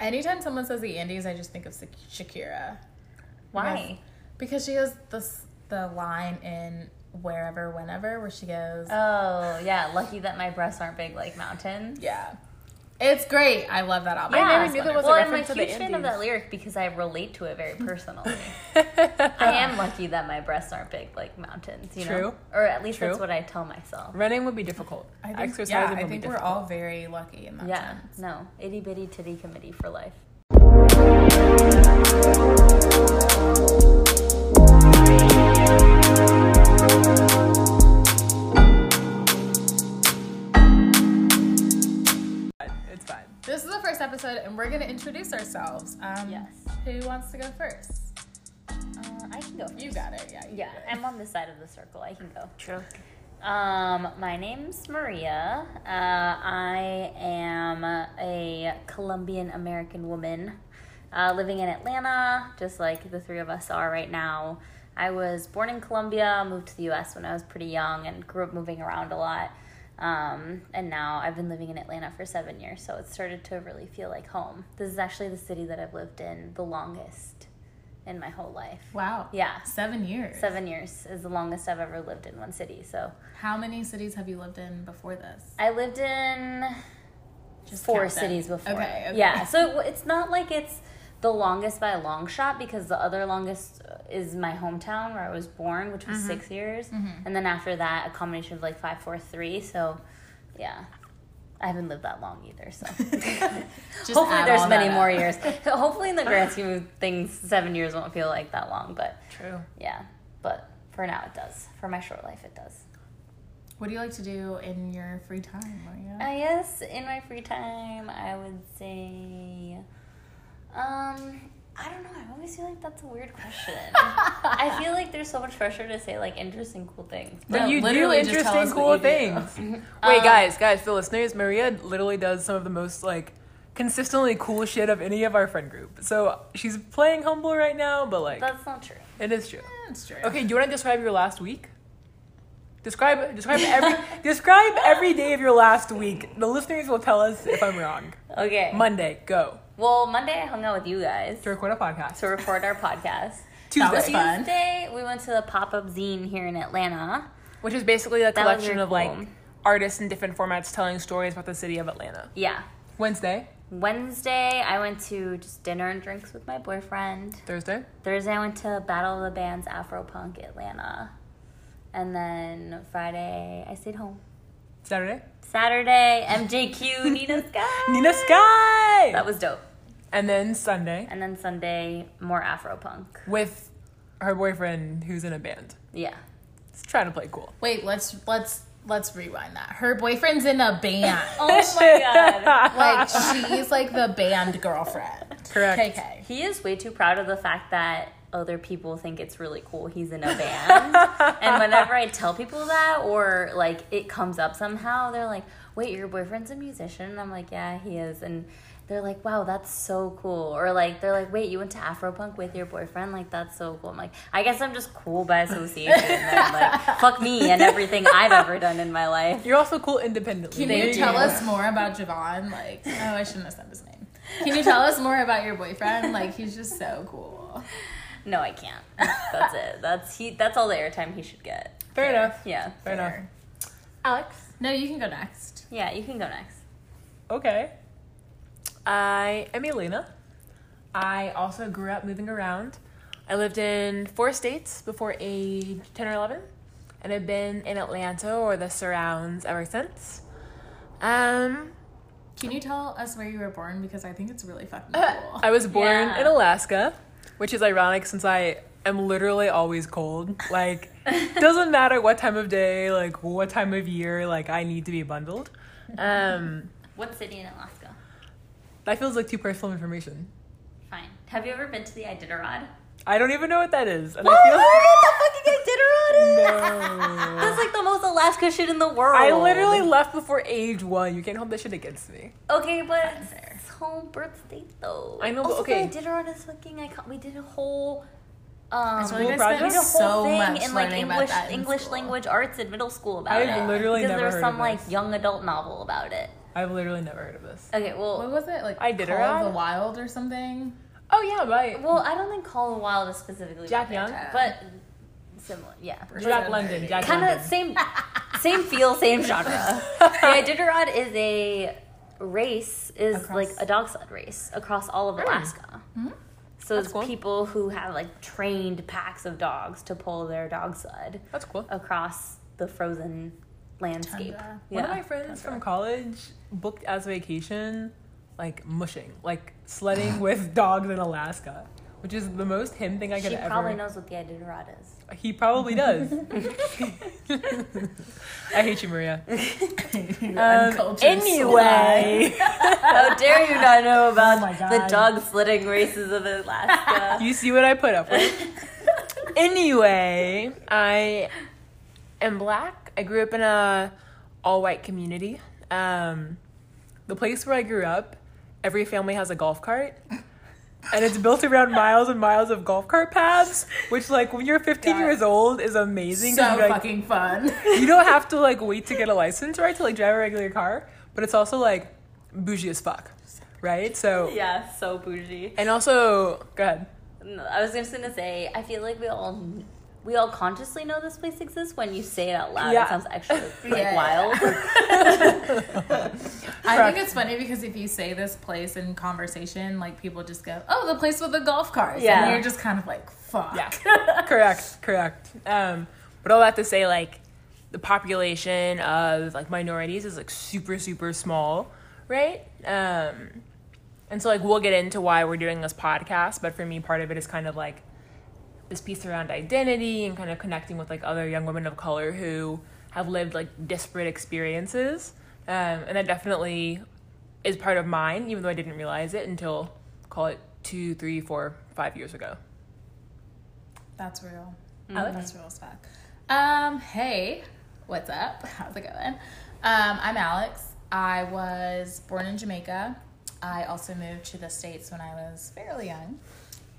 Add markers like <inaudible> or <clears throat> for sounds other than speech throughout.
Anytime someone says the Andes, I just think of Shakira. Why? Because she has this the line in wherever, whenever, where she goes, Oh yeah, lucky that my breasts aren't big like mountains. yeah, it's great. I love that album. Yeah. never knew there was wonderful. Well, a I'm a reference to the huge fan of that lyric because I relate to it very personally. <laughs> I am lucky that my breasts aren't big like mountains, you know? True. Or at least that's what I tell myself. Running would be difficult. I think, Exercising yeah, I would be think we're difficult. all very lucky in that Yeah, sense. no. Itty bitty titty committee for life. First episode, and we're gonna introduce ourselves. Um, Yes. Who wants to go first? Uh, I can go first. You got it. Yeah. you Yeah, got it. I'm on this side of the circle. I can go. True. Um, my name's Maria. Uh, I am a Colombian American woman uh, living in Atlanta, just like the three of us are right now. I was born in Colombia, moved to the US when I was pretty young, and grew up moving around a lot. Um, and now I've been living in Atlanta for seven years, so it started to really feel like home. This is actually the city that I've lived in the longest in my whole life. Wow. Yeah. Seven years. Seven years is the longest I've ever lived in one city. So How many cities have you lived in before this? I lived in Just four cities before. Okay, okay. Yeah. So it's not like it's the longest by a long shot because the other longest is my hometown where I was born, which was Mm-hmm. six years, and then after that a combination of like five, four, three. So yeah. I haven't lived that long either, so <laughs> Just <laughs> hopefully there's many more years. <laughs> Hopefully, in the grand scheme of things, seven years won't feel like that long, but True. yeah. But for now, it does. For my short life, it does. What do you like to do in your free time, Maria? I guess in my free time, I would say, um, I don't know. I always feel like that's a weird question. <laughs> I feel like there's so much pressure to say like interesting, cool things. But No, you do literally just tell interesting, us cool what you do. things. <laughs> Wait, Um, guys, guys, the listeners, Maria literally does some of the most like consistently cool shit of any of our friend group. So she's playing humble right now, but like That's not true. it is true. That's true. Okay, do you want to describe your last week? Describe describe every <laughs> describe every day of your last week. The listeners will tell us if I'm wrong. Okay. Monday, go well, Monday I hung out with you guys to record a podcast. to record our podcast. <laughs> That was Tuesday, fun. Tuesday we went to the pop up zine here in Atlanta. which is basically a That collection of like artists in different formats telling stories about the city of Atlanta. Yeah. Wednesday, Wednesday I went to just dinner and drinks with my boyfriend. Thursday, Thursday, I went to Battle of the Bands Afro Punk Atlanta. And then Friday, I stayed home. Saturday, Saturday, MJQ, Nina Sky. <laughs> Nina Sky, That was dope. And then Sunday And then Sunday, more Afro punk. with her boyfriend who's in a band. Yeah. He's trying to play cool. Wait, let's let's let's rewind that. Her boyfriend's in a band. <laughs> Oh my god. like she's like the band girlfriend. Correct. KK. He is way too proud of the fact that other people think it's really cool he's in a band. <laughs> and whenever I tell people that or like it comes up somehow, they're like, "Wait, your boyfriend's a musician?" And I'm like, "Yeah, he is." And they're like, "Wow, that's so cool." Or like they're like, "Wait, you went to Afropunk with your boyfriend? Like that's so cool." I'm like, "I guess I'm just cool by association." and like, <laughs> fuck me and everything I've ever done in my life. You're also cool independently. Can There you tell go. us more about Javon? Like, oh, I shouldn't have said his name. Can you <laughs> tell us more about your boyfriend? Like, he's just so cool. No, I can't. That's it. That's he. That's all the airtime he should get. Fair enough. Yeah. Fair enough. Alex. No, you can go next. Yeah, you can go next. Okay. I am Elena. I also grew up moving around. I lived in four states before age 10 or 11, and I've been in Atlanta or the surrounds ever since. Um, Can you tell us where you were born? Because I think it's really fucking <laughs> cool. I was born Yeah. in Alaska, which is ironic since I am literally always cold. Like, doesn't matter what time of day, like what time of year, like I need to be bundled. Um, What city in Alaska? That feels like too personal information. Fine. Have you ever been to the Iditarod? I don't even know what that is. And What? I feel like the fucking Iditarod No. <laughs> That's like the most Alaska shit in the world. I literally left before age one. You can't hold that shit against me. Okay, but it's home birth state though. I know, but Also, okay. the Iditarod is fucking icon. We did a whole. Um, I feel like I School spent we a whole so thing much in like learning about English that in English school. language arts in middle school about I've it. literally because never there was some like young adult novel about it. I've literally never heard of this. Okay, well, What was it? Like I did Call her of out. the Wild or something? Oh yeah, right. well, I don't think Call of the Wild is specifically Jack Young? that, but similar, yeah. Jack London. Jack Kind of same, same feel, same genre. <laughs> the Iditarod is a race, is Across- like a dog sled race across all of Alaska. Hmm? So That's it's cool. people who have like trained packs of dogs to pull their dog sled That's cool. across the frozen landscape. Tundra. One of my friends from college booked as a vacation, like mushing, like sledding <sighs> with dogs in Alaska, which is the most him thing I could She ever. He probably knows what the Iditarod is. He probably does. <laughs> <laughs> I hate you, Maria. Um, anyway, <laughs> How dare you not know about Oh the dog sledding races of Alaska? you see what I put up with. anyway, I am black. I grew up in a all white community. Um, the place where I grew up, every family has a golf cart. And it's built around miles and miles of golf cart paths, which, like, when you're 15 God. years old, is amazing. So like, fucking fun. you don't have to <laughs> like wait to get a license, right, to like drive a regular car. But it's also like bougie as fuck, right? So yeah, so bougie. and also, go ahead. No, I was just gonna say, I feel like we all we all consciously know this place exists. When you say it out loud, Yeah. it sounds extra like <laughs> Yeah. wild. <laughs> <laughs> I think it's funny because if you say this place in conversation, like people just go, "Oh, the place with the golf cars," Yeah. and you're just kind of like, "Fuck." Yeah, correct, correct. Um, but all that to say, like, the population of like minorities is like super, super small, right? Um, and so like we'll get into why we're doing this podcast, but for me, part of it is kind of like this piece around identity and kind of connecting with like other young women of color who have lived like disparate experiences, um, and that definitely is part of mine, even though I didn't realize it until call it two, three, four, five years ago. That's real. Mm-hmm. That's real as fuck. Um, hey, what's up? <laughs> How's it going? Um, I'm Alex. I was born in Jamaica. I also moved to the States when I was fairly young.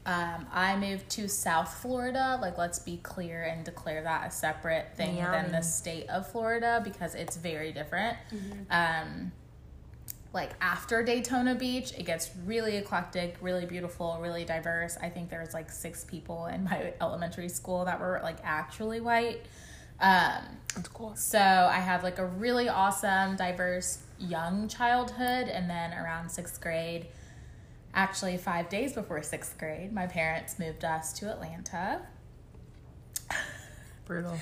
Um, I moved to South Florida. Like, let's be clear and declare that a separate thing than the state of Florida because it's very different. Um, like after Daytona Beach, it gets really eclectic, really beautiful, really diverse. I think there's like six people in my <laughs> elementary school that were like actually white. Um, That's cool. so I had like a really awesome, diverse young childhood. And then around sixth grade, actually five days before sixth grade, my parents moved us to Atlanta. Brutal.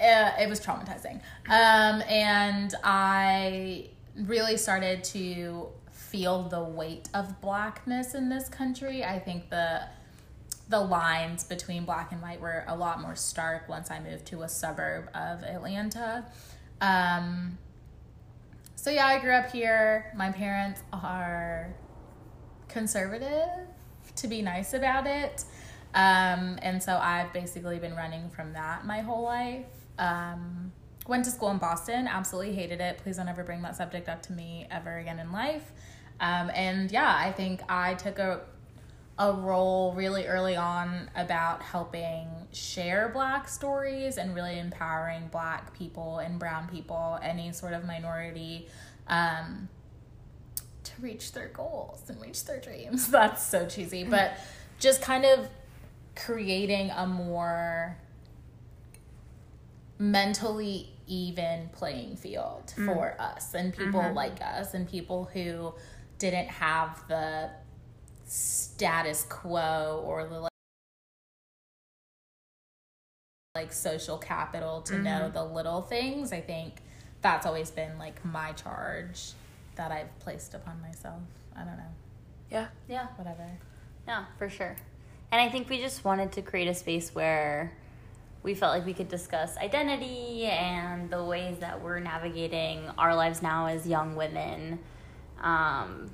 Uh, it was traumatizing. Um, and I really started to feel the weight of blackness in this country. I think the the lines between black and white were a lot more stark once I moved to a suburb of Atlanta. Um, so yeah, I grew up here. My parents are conservative, to be nice about it. Um, and so I've basically been running from that my whole life. Um, went to school in Boston, absolutely hated it. Please don't ever bring that subject up to me ever again in life. Um, and yeah, I think I took a a role really early on about helping share black stories and really empowering black people and brown people, any sort of minority, um, to reach their goals and reach their dreams. <laughs> That's so cheesy, but just kind of creating a more mentally even playing field mm. for us and people mm-hmm. like us and people who didn't have the status quo or the like, like social capital to know mm-hmm. the little things. I think that's always been like my charge that i've placed upon myself i don't know Yeah. yeah, whatever yeah, for sure. And I think we just wanted to create a space where we felt like we could discuss identity and the ways that we're navigating our lives now as young women. Um,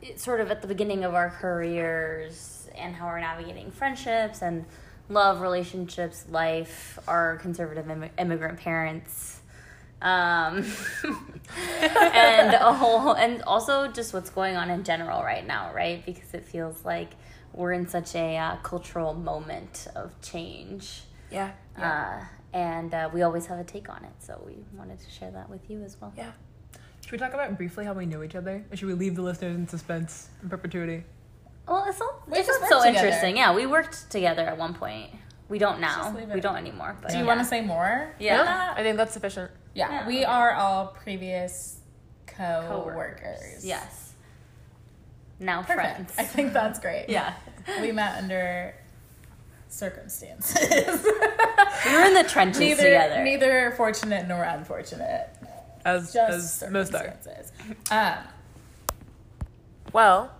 it's sort of at the beginning of our careers and how we're navigating friendships and love, relationships, life, our conservative Im- immigrant parents. Um, <laughs> and a whole, and also just what's going on in general right now, right? Because it feels like we're in such a uh, cultural moment of change. Yeah. Uh, and uh, we always have a take on it. So we wanted to share that with you as well. Yeah. Should we talk about briefly how we know each other? Or should we leave the listeners in suspense in perpetuity? Well, it's not, We it's just not so together. interesting. Yeah, we worked together at one point. We don't now. just leave it. We don't anymore. But Do you yeah. want to say more? Yeah. I think that's sufficient. Yeah, Yeah. we are all previous Coworkers. co-workers. Yes. Now Perfect. friends. I think that's great. <laughs> Yeah. we met under circumstances. <laughs> We were in the trenches neither, together. neither fortunate nor unfortunate. As, Just as most are. Um, Well,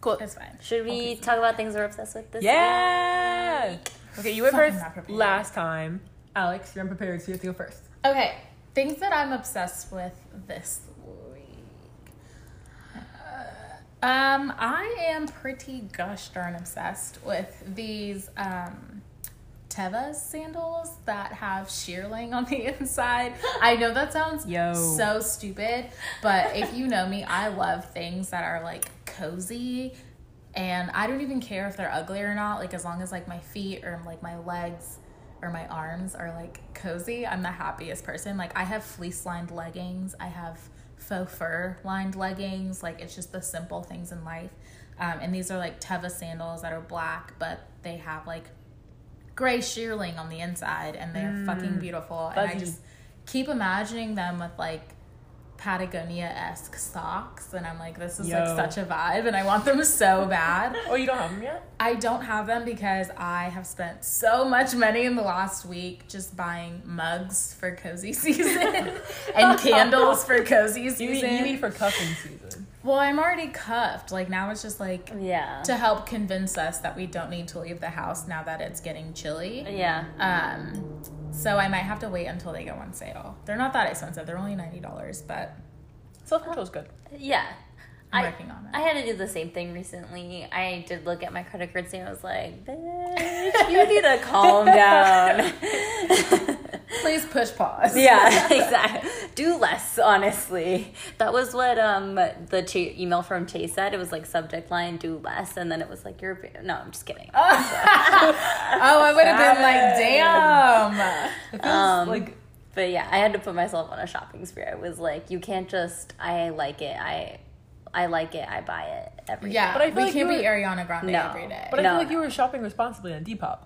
cool. it's fine. Should we talk about things we're obsessed with this week? Yeah! Okay, you went Fucking first last time. Alex, you're unprepared, so you have to go first. Okay, things that I'm obsessed with this week. Um, I am pretty gosh darn obsessed with these um Teva sandals that have shearling on the <laughs> inside. I know that sounds Yo. so stupid, but if you know me, I love things that are like cozy and I don't even care if they're ugly or not, like as long as like my feet or like my legs or my arms are like cozy, I'm the happiest person. Like I have fleece lined leggings, I have faux fur lined leggings, like it's just the simple things in life. Um, and these are like Teva sandals that are black, but they have like gray shearling on the inside and they're mm. fucking beautiful. And I just keep imagining them with like Patagonia esque socks, and I'm like, this is Yo. like such a vibe, and I want them so bad. Oh, you don't have them yet? I don't have them because I have spent so much money in the last week just buying mugs for cozy <laughs> season <laughs> and candles for cozy You season. mean, you mean for cuffing season. Well, I'm already cuffed. Like now it's just like Yeah. to help convince us that we don't need to leave the house now that it's getting chilly. Yeah. Um, so I might have to wait until they go on sale. They're not that expensive. They're only ninety dollars, but Self control's good. Yeah. I'm I, working on it. I had to do the same thing recently. I did look at my credit card statement. I was like, bitch, you <laughs> need to calm down. <laughs> Please push pause. yeah, <laughs> exactly. Do less, honestly. That was what um the Ch- email from Chase said. It was like subject line, do less, and then it was like, you're. No, I'm just kidding. <laughs> Oh, I would have been like, damn. It feels Um, like But yeah, I had to put myself on a shopping spree. I was like, you can't just. I like it. I, I like it. I buy it every. Yeah, But I feel we like can't you be were- Ariana Grande No. every day. But I No, feel like no. you were shopping responsibly on Depop.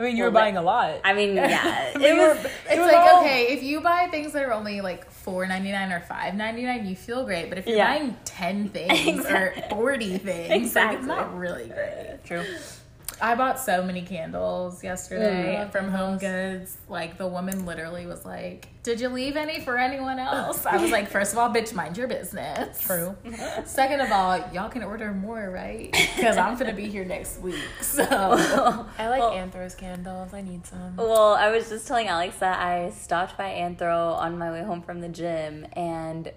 I mean, you were buying a lot. I mean, yeah, <laughs> it was. it's was like all- okay, if you buy things that are only like four ninety nine or five ninety nine, you feel great. But if you're Yeah. buying ten things <laughs> Exactly. or forty things, like, it's not really great. True. I bought so many candles yesterday from Home Goods. Like the woman literally was like, "Did you leave any for anyone else?" I was like, <laughs> first of all, bitch, mind your business." True. <laughs> Second of all, y'all can order more, right? <laughs> Because I'm gonna be here next week. So I like Well- Anthros candles. I need some. Well, I was just telling Alex that I stopped by Anthro on my way home from the gym and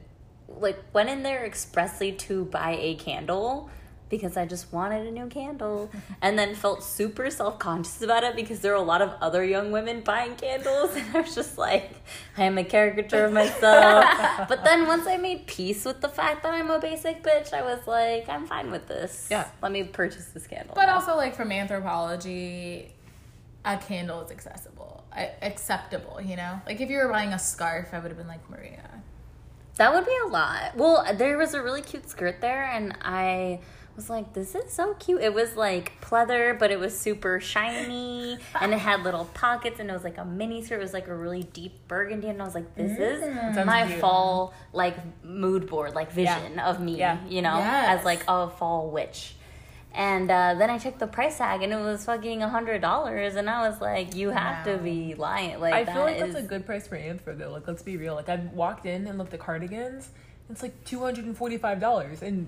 like went in there expressly to buy a candle because I just wanted a new candle <laughs> and then felt super self-conscious about it because there were a lot of other young women buying candles <laughs> and I was just like I am a caricature of myself. <laughs> but then once I made peace with the fact that I'm a basic bitch, I was like I'm fine with this. Yeah. Let me purchase this candle. But now. also, like from Anthropologie, a candle is accessible, acceptable. You know, like if you were buying a scarf, I would have been like Maria. That would be a lot. Well, there was a really cute skirt there, and I was like, this is so cute. It was like pleather, but it was super shiny, and it had little pockets, and it was like a mini skirt. It was like a really deep burgundy, and I was like, this is Sounds my cute. fall like mood board, like vision of me, Yeah. you know, Yes. as like a fall witch. And uh, then I checked the price tag, and it was fucking a hundred dollars, and I was like, "You have to be lying!" Like I feel like that's a good price for Anthro though. Like, let's be real. Like, I walked in and looked at cardigans. It's like two hundred and forty-five dollars, and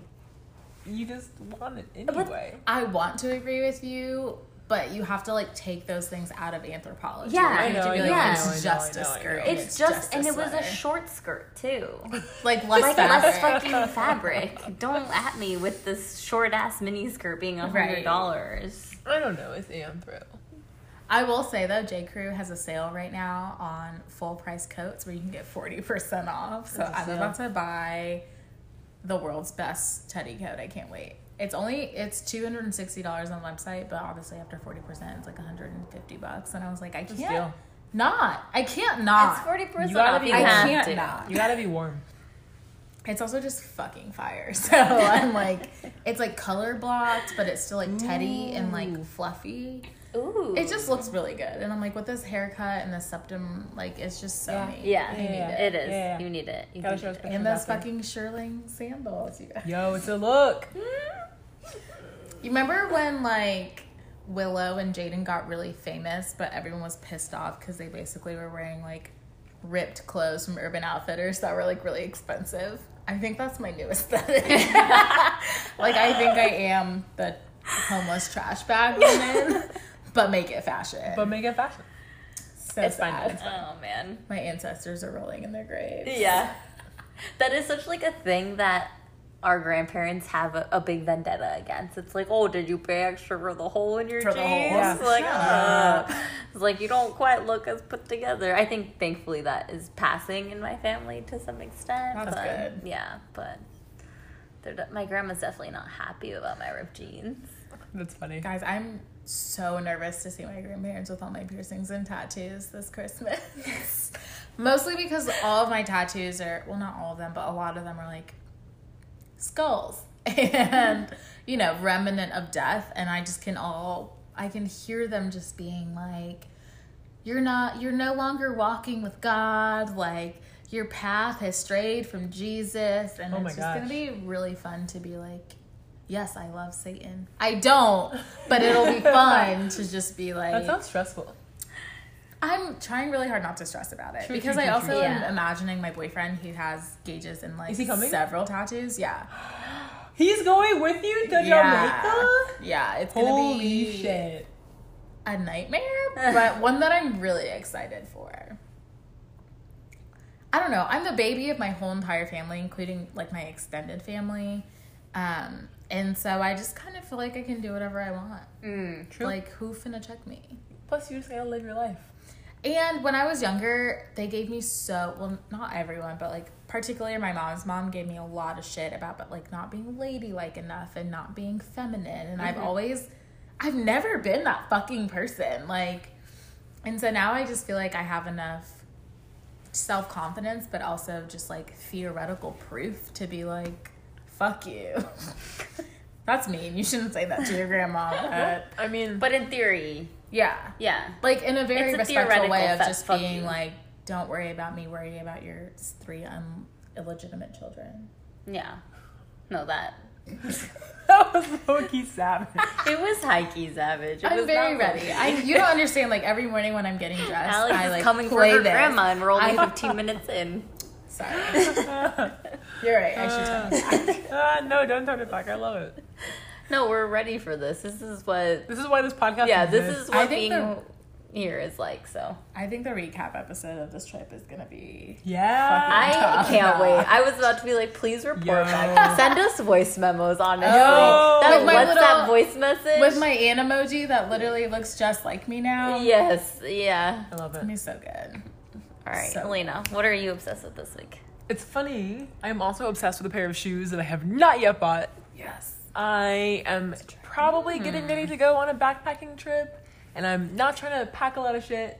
you just want it anyway. I want to agree with you, but you have to like take those things out of Anthropologie. Yeah, You I know, be like, know, it's just I a know, I skirt. know. and It's just, a and it was a short skirt too. <laughs> like less like fabric. less fucking fabric. Don't at me with this short ass mini skirt being a hundred dollars. I don't know. It's Anthro. I will say though, J Crew has a sale right now on full price coats where you can get forty percent off. So There's a I'm about to buy the world's best teddy coat. I can't wait. It's only it's two hundred and sixty dollars on the website, but obviously after forty percent, it's like one hundred and fifty bucks. And I was like, I a can't steal. not. I can't not. It's forty percent You gotta off. be- I have can't to. not. You gotta be warm. It's also just fucking fire. <laughs> So I'm like, it's like color blocked, but it's still like teddy and like fluffy. Ooh. It just looks really good. And I'm like, with this haircut and the septum, like, it's just so Yeah. neat. Yeah, I need Yeah. it. it is. Yeah, yeah. You need it. You Gotta show us it. pictures And those after. fucking shearling sandals. You, guys. Yo, it's a look. <laughs> you remember when like Willow and Jaden got really famous, but everyone was pissed off because they basically were wearing like ripped clothes from Urban Outfitters that were like really expensive. I think that's my new aesthetic. <laughs> like I think I am the homeless trash bag woman, <laughs> but make it fashion. But make it fashion. so it's fine, sad. Oh man. My ancestors are rolling in their graves. Yeah. That is such like a thing that our grandparents have a, a big vendetta against. It's like, oh, did you pay extra for the hole in your For jeans? the hole. Yeah. Like, Shut uh, it's like you don't quite look as put together. I think thankfully that is passing in my family to some extent. That's but, good. Yeah, but de- my grandma's definitely not happy about my ripped jeans. That's funny. Guys, I'm so nervous to see my grandparents with all my piercings and tattoos this Christmas. Yes. <laughs> Mostly because all of my tattoos are, well, not all of them, but a lot of them are like skulls <laughs> and, you know, remnant of death. And I just can all, I can hear them just being like, you're not, you're no longer walking with God. Like, your path has strayed from Jesus. And Oh it's just going to be really fun to be like, yes, I love Satan. I don't, but it'll be <laughs> fun to just be like, That sounds stressful. I'm trying really hard not to stress about it True, because true, I true, also am Yeah. imagining my boyfriend who has gauges and like Is he coming? several tattoos. Yeah, <gasps> He's going with you to yeah, Jamaica? yeah. It's gonna Holy be shit. a nightmare, but <laughs> one that I'm really excited for. I don't know. I'm the baby of my whole entire family, including like my extended family. Um, and so I just kind of feel like I can do whatever I want. Mm. True. Like, who finna check me? Plus, you just gotta live your life. And when I was younger, they gave me so well, not everyone, but like particularly my mom's mom gave me a lot of shit about but like not being ladylike enough and not being feminine. And I've always I've never been that fucking person. Like and so now I just feel like I have enough self confidence, but also just like theoretical proof to be like, fuck you. <laughs> That's mean. You shouldn't say that to your grandma, <laughs> but I mean, But in theory, yeah yeah. like in a very It's a respectful way of just being you. like don't worry about me worry about your three um, illegitimate children Yeah. No, that. <laughs> that was low-key savage. It was high key savage. It i'm was very ready I, you don't understand like every morning when i'm getting dressed Alex i is like coming for play her this. grandma, and we're only 15 minutes in. sorry you're right i should tell you that. Ah, no, don't turn it back. I love it. No, we're ready for this. This is what. This is why this podcast. Yeah, this exists. is I what think being the- here is like. So i think the recap episode of this trip is gonna be Yeah. I Tough can't enough. wait. I was about to be like, please report Yo. back. Send us voice memos. Honestly, Oh. that With my WhatsApp little- voice message with my an emoji that literally looks just like me now Yes, yeah. I love it. It's gonna be so good All right, So- Elena, what are you obsessed with this week? It's funny. I'm also obsessed with a pair of shoes that I have not yet bought. yes I am probably getting hmm. ready to go on a backpacking trip, and I'm not trying to pack a lot of shit.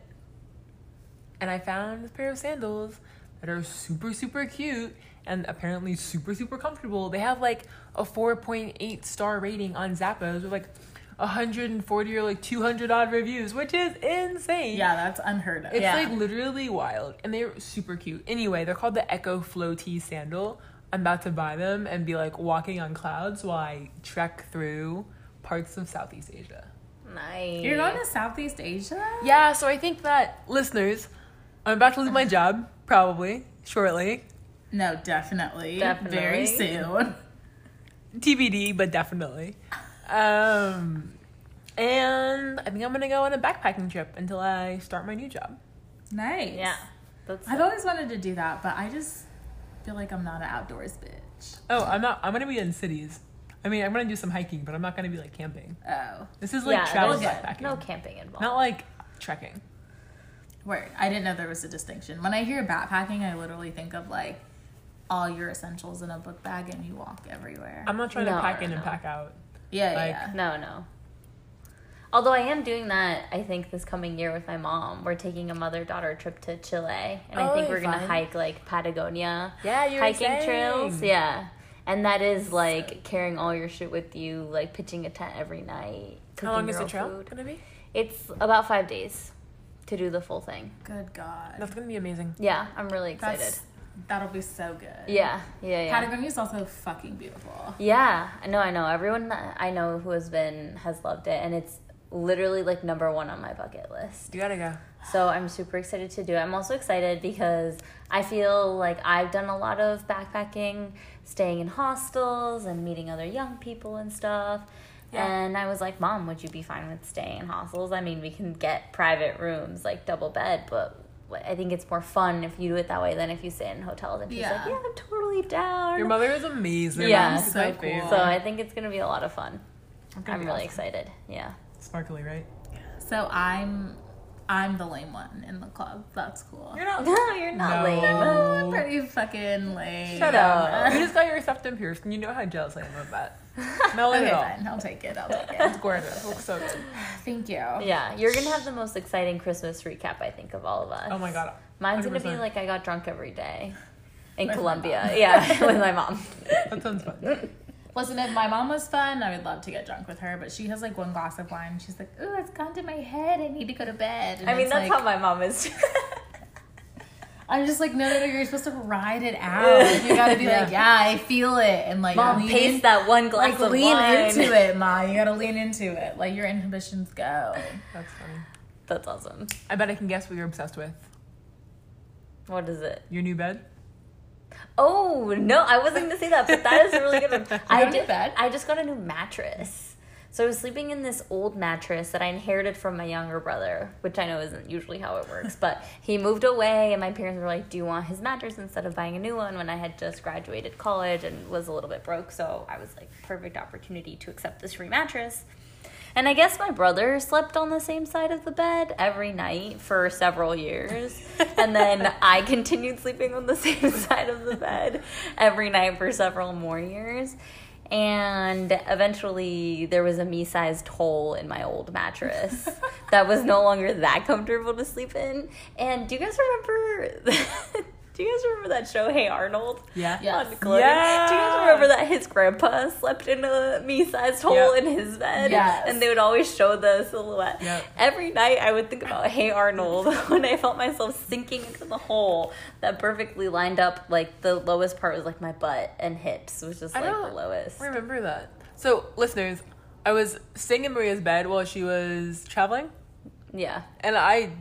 And I found this pair of sandals that are super, super cute and apparently super, super comfortable. They have like a 4.8 star rating on Zappos with like 140 or like 200 odd reviews, which is insane. yeah that's unheard of It's Yeah. like literally wild, and they're super cute. Anyway, they're called the Echo Flow T sandal. I'm about to buy them and be like walking on clouds while I trek through parts of Southeast Asia. Nice. you're going to southeast asia Yeah, so I think that listeners, I'm about to lose my job probably shortly. No, definitely. Definitely. Very soon. TBD, but definitely. Um, and I think I'm gonna go on a backpacking trip until I start my new job. Nice. Yeah, that's I've always wanted to do that, but I just feel like I'm not an outdoors bitch. Oh, I'm not. I'm gonna be in cities. I mean, I'm gonna do some hiking, but I'm not gonna be like camping. Oh. This is like yeah. travel backpacking, No camping involved. not like trekking. Word. I didn't know there was a distinction. When I hear backpacking, I literally think of like all your essentials in a book bag and you walk everywhere. I'm not trying No, to pack no, in and pack out. Yeah, yeah, like- yeah. No, no. Although I am doing that, I think this coming year with my mom. We're taking a mother daughter trip to Chile, and I Oh, think we're gonna hike like Patagonia Yeah, you're hiking saying. trails. Yeah, and that is like carrying all your shit with you, like pitching a tent every night. How long is the own trail food. gonna be? It's about five days to do the full thing. Good God. That's gonna be amazing. Yeah, I'm really excited. That's, that'll be so good. yeah, yeah, yeah. Patagonia is also fucking beautiful. Yeah, I know, I know. Everyone that I know who has been has loved it, and it's literally like number one on my bucket list. You gotta go. So I'm super excited to do it. I'm also excited because I feel like I've done a lot of backpacking, staying in hostels and meeting other young people and stuff. Yeah. And I was like, Mom, would you be fine with staying in hostels? I mean, we can get private rooms, like double bed, but I think it's more fun if you do it that way than if you sit in hotels. And she's like, Yeah. Yeah, I'm totally down. Your mother is amazing. Yeah. She's So cool. so I think it's going to be a lot of fun. I'm really awesome. excited. Yeah. Sparkly, right? Yeah. So I'm I'm the lame one in the club. That's cool. You're not. No, <laughs> you're not No. lame. I'm pretty fucking lame. Shut up. up. You just got your septum pierced, and you know how jealous I am of that. <laughs> No, Okay, fine. I'll take it. I'll take it. <laughs> It's gorgeous. It looks so good. Thank you. Yeah, you're gonna have the most exciting Christmas recap, I think, of all of us. Oh my god. Mine's gonna be like I got drunk every day <laughs> in With Colombia. Yeah, with my mom. That sounds fun. Listen, if my mom was fun, I would love to get drunk with her. But she has like one glass of wine. She's like, "Ooh, it's gone to my head. I need to go to bed." And I mean, that's like, how my mom is. I'm just like, no, no, no. You're supposed to ride it out. You gotta be <laughs> like, yeah, I feel it, and like mom, lean taste in- that one glass like of lean wine. into it, ma. You gotta lean into it. Like your inhibitions go. That's funny. That's awesome. I bet I can guess what you're obsessed with. What is it? Your new bed. Oh no, I wasn't gonna say that, but that is a really good one. <laughs> I got did. bed? I just got a new mattress. So I was sleeping in this old mattress that I inherited from my younger brother, which I know isn't usually how it works. But he moved away, and my parents were like, "Do you want his mattress instead of buying a new one?" When I had just graduated college and was a little bit broke, so I was like, perfect opportunity to accept this free mattress. And I guess my brother slept on the same side of the bed every night for several years. and then <laughs> I continued sleeping on the same <laughs> side of the bed every night for several more years. And eventually, there was a me sized hole in my old mattress that was no longer that comfortable to sleep in. And do you guys remember? <laughs> do you guys remember that show, Hey Arnold? Yeah. Yeah. on Nickelodeon. Yeah. Do you guys remember that his grandpa slept in a me-sized hole Yeah. in his bed? Yes. And they would always show the silhouette. Yeah. Every night I would think about Hey Arnold <laughs> when I felt myself sinking into the hole that perfectly lined up like the lowest part was like my butt and hips was just I like don't the lowest. I remember that. So, listeners, I was staying in Maria's bed while she was traveling, Yeah. and I,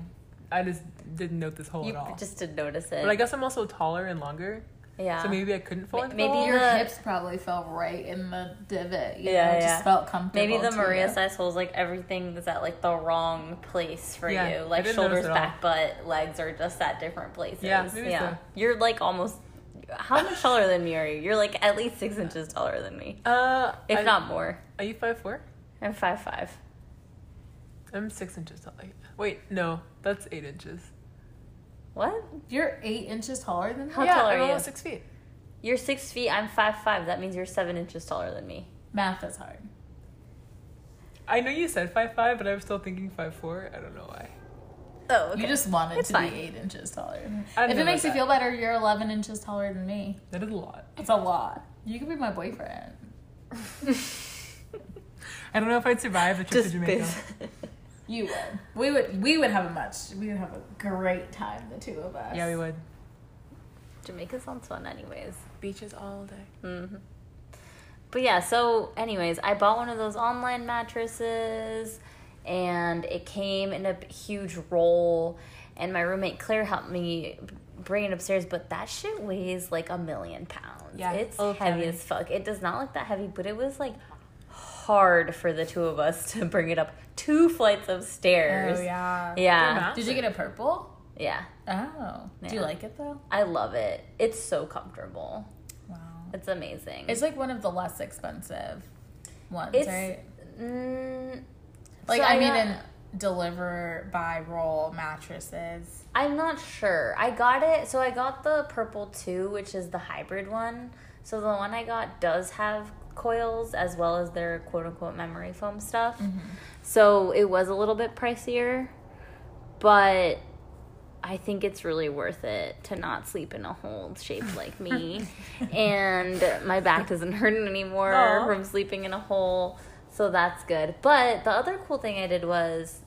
I just didn't note this hole You at all. just didn't notice it. but I guess I'm also taller and longer, yeah. so maybe I couldn't fall Ma- into maybe the hole. Your the- hips probably fell right in the divot. You Yeah, know, it yeah. just felt comfortable. Maybe the Maria you. size holes, like everything was at like the wrong place for Yeah, you. Like shoulders, back, butt, legs are just at different places. Yeah, maybe so. You're like almost. How much taller than me are you? You're like at least six inches taller than me, Uh, if I- not more. Are you five four? I'm five five. I'm six inches tall. Wait, no, that's eight inches. What? You're eight inches taller than me. How yeah, tall are I'm you? six feet. You're six feet. I'm five five. That means you're seven inches taller than me. Math is hard. I know you said five five, but I'm still thinking five four. I don't know why. Oh, okay. You just wanted It's to fine. be eight inches taller. I If it know makes you feel better, you're 11 inches taller than me. That is a lot. It's a lot. You could be my boyfriend. <laughs> I don't know if I'd survive the trip just to Jamaica. <laughs> biz- You would. We would. We would have a much. We would have a great time, the two of us. Yeah, we would. Jamaica sounds fun, anyways. Beaches all day. hmm But yeah, so anyways, I bought one of those online mattresses and it came in a huge roll and my roommate Claire helped me bring it upstairs, but that shit weighs like a million pounds. Yeah, it's heavy heavy. as fuck. It does not look that heavy, but it was like hard for the two of us <laughs> to bring it up two flights of stairs. Oh yeah. Yeah. Did you get a purple? Yeah. Oh. Do you like it though? I love it. It's so comfortable. Wow. It's amazing. It's like one of the less expensive ones, It's- right? mm, Like so I mean, got- in deliver by roll mattresses. I'm not sure. I got it. So I got the purple two, which is the hybrid one. So the one I got does have coils as well as their quote unquote memory foam stuff. Mm-hmm. So it was a little bit pricier, but I think it's really worth it to not sleep in a hole shaped <laughs> like me. and my back doesn't hurt anymore Aw. from sleeping in a hole. So that's good. But the other cool thing I did was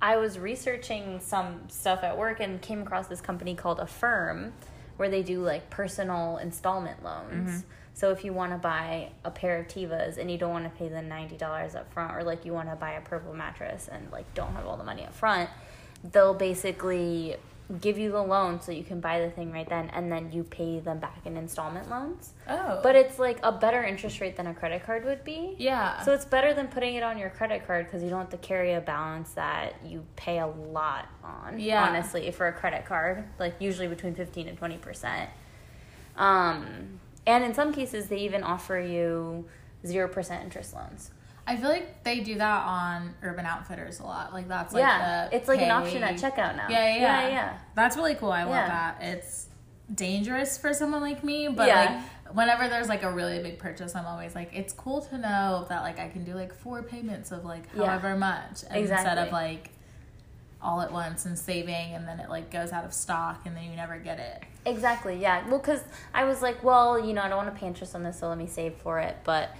I was researching some stuff at work and came across this company called Affirm where they do like personal installment loans. Mm-hmm. So if you want to buy a pair of Tevas and you don't want to pay the $90 up front or like you want to buy a purple mattress and like don't have all the money up front, they'll basically give you the loan so you can buy the thing right then and then you pay them back in installment loans. Oh. But it's like a better interest rate than a credit card would be. yeah. So it's better than putting it on your credit card because you don't have to carry a balance that you pay a lot on. Yeah. Honestly, for a credit card, like usually between fifteen and twenty percent. Um, and in some cases, they even offer you zero percent interest loans. I feel like they do that on Urban Outfitters a lot. Like that's like yeah, the it's like an option at checkout now. Yeah, yeah, yeah. yeah. yeah. That's really cool. I love that. It's dangerous for someone like me, but Yeah. like whenever there's like a really big purchase, I'm always like, it's cool to know that like I can do like four payments of like Yeah. however much and instead of like all at once and saving and then it like goes out of stock and then you never get it. Exactly, yeah. Well, because I was like, well, you know, I don't want to pay interest on this, so let me save for it. But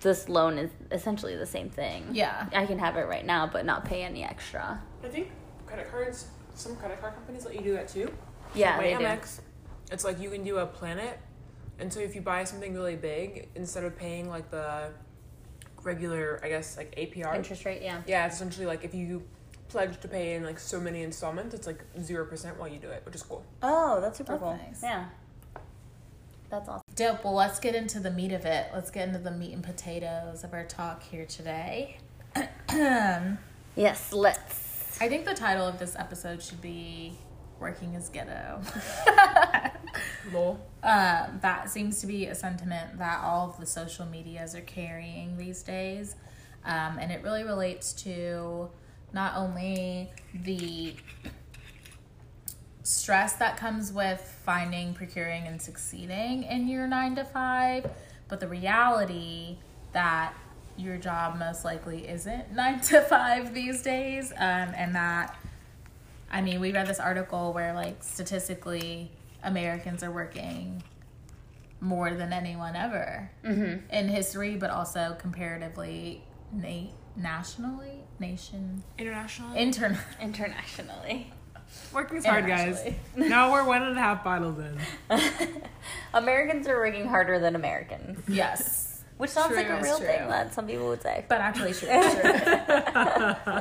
this loan is essentially the same thing. Yeah. I can have it right now, but not pay any extra. I think credit cards, some credit card companies let you do that too. Yeah, My they do. It's like you can do a planet, and so if you buy something really big, instead of paying like the regular, I guess like APR, Interest rate, yeah. yeah, it's essentially like if you pledge to pay in like so many installments, it's like zero percent while you do it, which is cool. Oh, that's super That's cool. nice. Yeah. That's awesome. Dope. Well, let's get into the meat of it. Let's get into the meat and potatoes of our talk here today. <clears throat> Yes, let's. I think the title of this episode should be Working as Ghetto. <laughs> Lol. um, that seems to be a sentiment that all of the social medias are carrying these days. Um, and it really relates to not only the stress that comes with finding, procuring, and succeeding in your nine to five, but the reality that your job most likely isn't <laughs> nine to five these days. Um, and that, I mean, we read this article where, like, statistically, Americans are working more than anyone ever Mm-hmm. in history, but also comparatively na- nationally, nation, International. intern. Internationally. Working's hard, guys. Internationally. <laughs> now we're one and a half bottles in. <laughs> Americans are working harder than Americans. yes, Which sounds True like a real true. thing that some people would say. but actually, <laughs> true. true.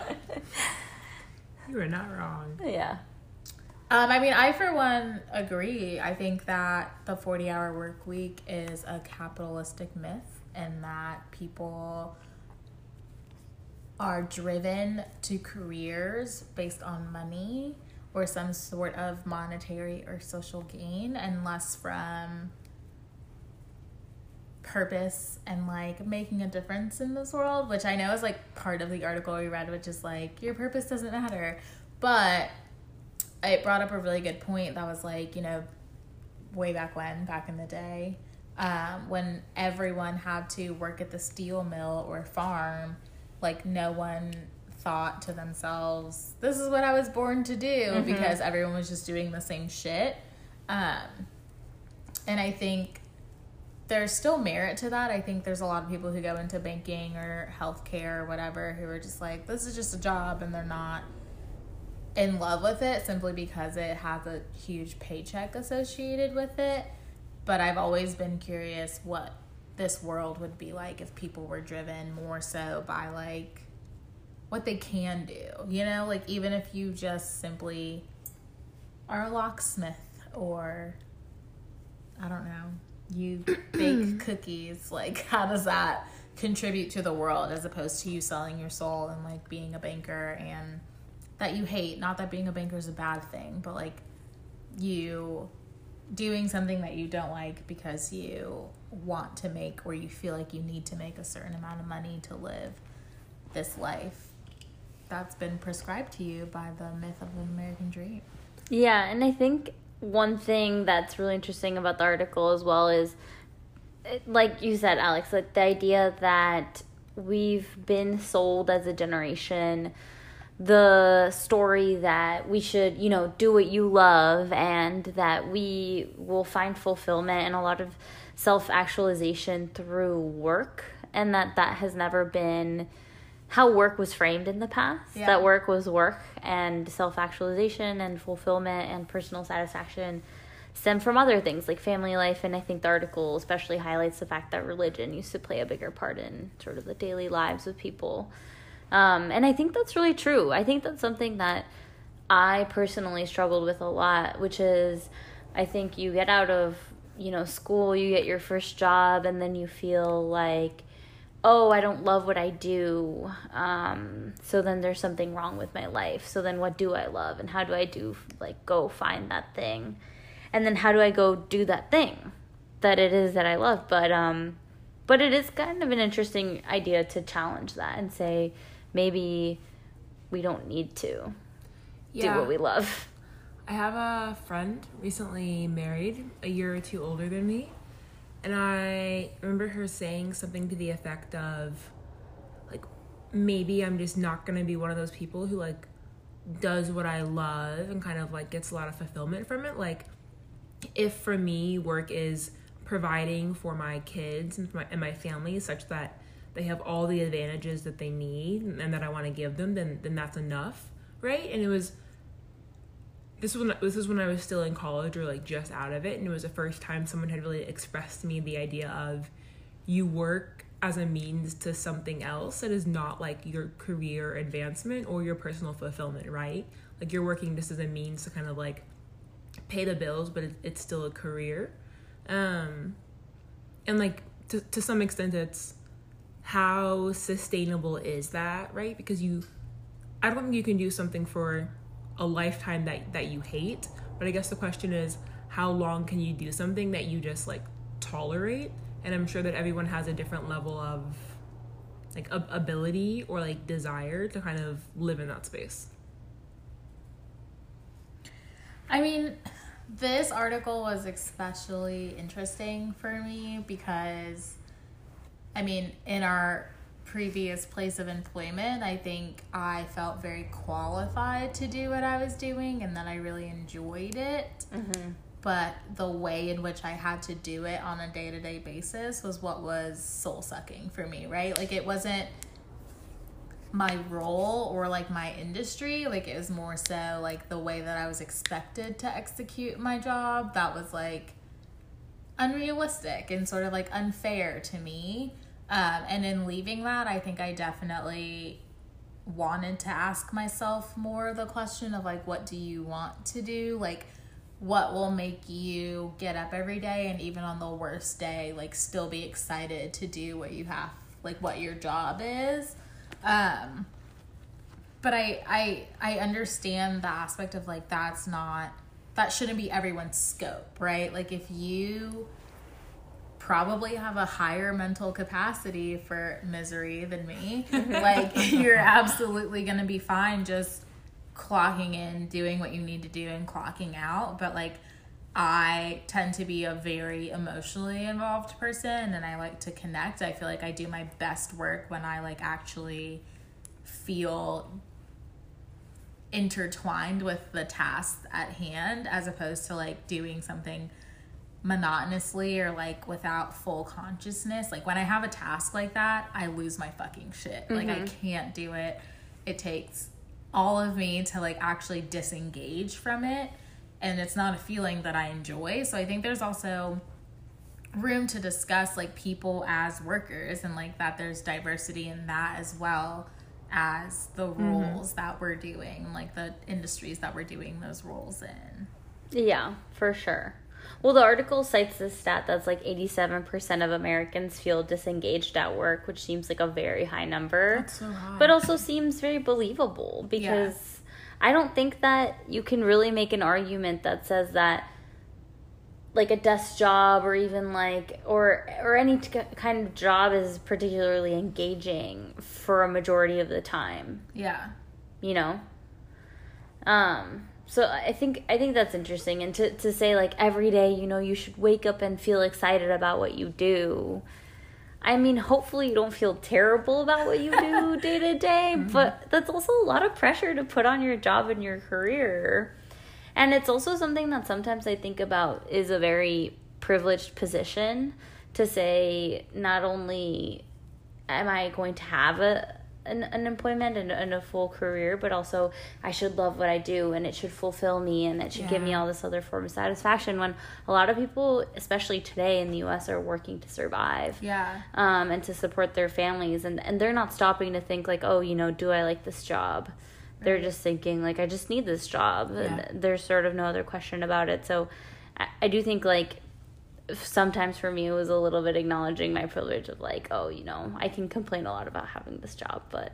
You are not wrong. Yeah. Um, I mean, I for one agree. I think that the forty-hour work week is a capitalistic myth, and that people are driven to careers based on money or some sort of monetary or social gain, and less from purpose and like making a difference in this world, which I know is like part of the article we read, which is like your purpose doesn't matter. But it brought up a really good point that was like, you know, way back when, back in the day, um, when everyone had to work at the steel mill or farm, like no one thought to themselves, this is what I was born to do because everyone was just doing the same shit. Um, and I think there's still merit to that. I think there's a lot of people who go into banking or healthcare or whatever who are just like, this is just a job and they're not in love with it simply because it has a huge paycheck associated with it. But I've always been curious what this world would be like if people were driven more so by like what they can do. You know, like even if you just simply are a locksmith or I don't know, you <clears throat> bake cookies, like <laughs> how does that contribute to the world as opposed to you selling your soul and like being a banker and that you hate, not that being a banker is a bad thing, but like you doing something that you don't like because you want to make or you feel like you need to make a certain amount of money to live this life that's been prescribed to you by the myth of an American dream. Yeah, and I think one thing that's really interesting about the article as well is like you said, Alex, like the idea that we've been sold as a generation the story that we should, you know, do what you love and that we will find fulfillment and a lot of self actualization through work, and that that has never been how work was framed in the past. Yeah. That work was work and self actualization and fulfillment and personal satisfaction stem from other things like family life and i think the article especially highlights the fact that religion used to play a bigger part in sort of the daily lives of people um, and i think that's really true i think that's something that i personally struggled with a lot which is i think you get out of you know school you get your first job and then you feel like oh i don't love what i do um, so then there's something wrong with my life so then what do i love and how do i do like go find that thing and then how do I go do that thing that it is that I love? But um, but it is kind of an interesting idea to challenge that and say maybe we don't need to do what we love. I have a friend recently married, a year or two older than me, and I remember her saying something to the effect of, like, maybe I'm just not gonna be one of those people who like does what I love and kind of like gets a lot of fulfillment from it. Like, if for me work is providing for my kids and my, and my family such that they have all the advantages that they need and that I want to give them, then then that's enough, right? And it was this was when, this was when I was still in college or like just out of it, and it was the first time someone had really expressed to me the idea of you work as a means to something else that is not like your career advancement or your personal fulfillment, right? Like you're working just as a means to kind of like pay the bills, but it, it's still a career. Um, and like to to some extent, it's how sustainable is that, right? Because you, I don't think you can do something for a lifetime that that you hate. But I guess the question is, how long can you do something that you just like tolerate? And I'm sure that everyone has a different level of like ab- ability or like desire to kind of live in that space. I mean, this article was especially interesting for me because, I mean, in our previous place of employment, I think I felt very qualified to do what I was doing and that I really enjoyed it. Mm-hmm. But the way in which I had to do it on a day to day basis was what was soul sucking for me, right? Like, it wasn't my role or like my industry like it was more so like the way that i was expected to execute my job that was like unrealistic and sort of like unfair to me um, and in leaving that i think i definitely wanted to ask myself more the question of like what do you want to do like what will make you get up every day and even on the worst day like still be excited to do what you have like what your job is um but I I I understand the aspect of like that's not that shouldn't be everyone's scope, right? Like if you probably have a higher mental capacity for misery than me, <laughs> like you're absolutely going to be fine just clocking in, doing what you need to do and clocking out, but like I tend to be a very emotionally involved person and I like to connect. I feel like I do my best work when I like actually feel intertwined with the task at hand as opposed to like doing something monotonously or like without full consciousness. Like when I have a task like that, I lose my fucking shit. Like I mm-hmm. can't do it. It takes all of me to like actually disengage from it and it's not a feeling that I enjoy. So I think there's also room to discuss like people as workers and like that there's diversity in that as well as the mm-hmm. roles that we're doing, like the industries that we're doing those roles in. Yeah, for sure. Well, the article cites this stat that's like 87% of Americans feel disengaged at work, which seems like a very high number. That's so high. But also seems very believable because I don't think that you can really make an argument that says that like a desk job or even like or or any t- kind of job is particularly engaging for a majority of the time Yeah. you know um so I think I think that's interesting, and to to say like every day, you know, you should wake up and feel excited about what you do. I mean, hopefully you don't feel terrible about what you do <laughs> day to day, mm-hmm. but that's also a lot of pressure to put on your job and your career. And it's also something that sometimes I think about is a very privileged position to say not only am I going to have a an, an employment and, and a full career, but also I should love what I do and it should fulfill me and it should give me all this other form of satisfaction when a lot of people, especially today in the US, are working to survive Yeah. um, and to support their families. And, and they're not stopping to think like oh you know do i like this job? They're just thinking like i just need this job. Yeah. and there's sort of no other question about it. So I, I do think like sometimes for me it was a little bit acknowledging my privilege of like oh you know i can complain a lot about having this job but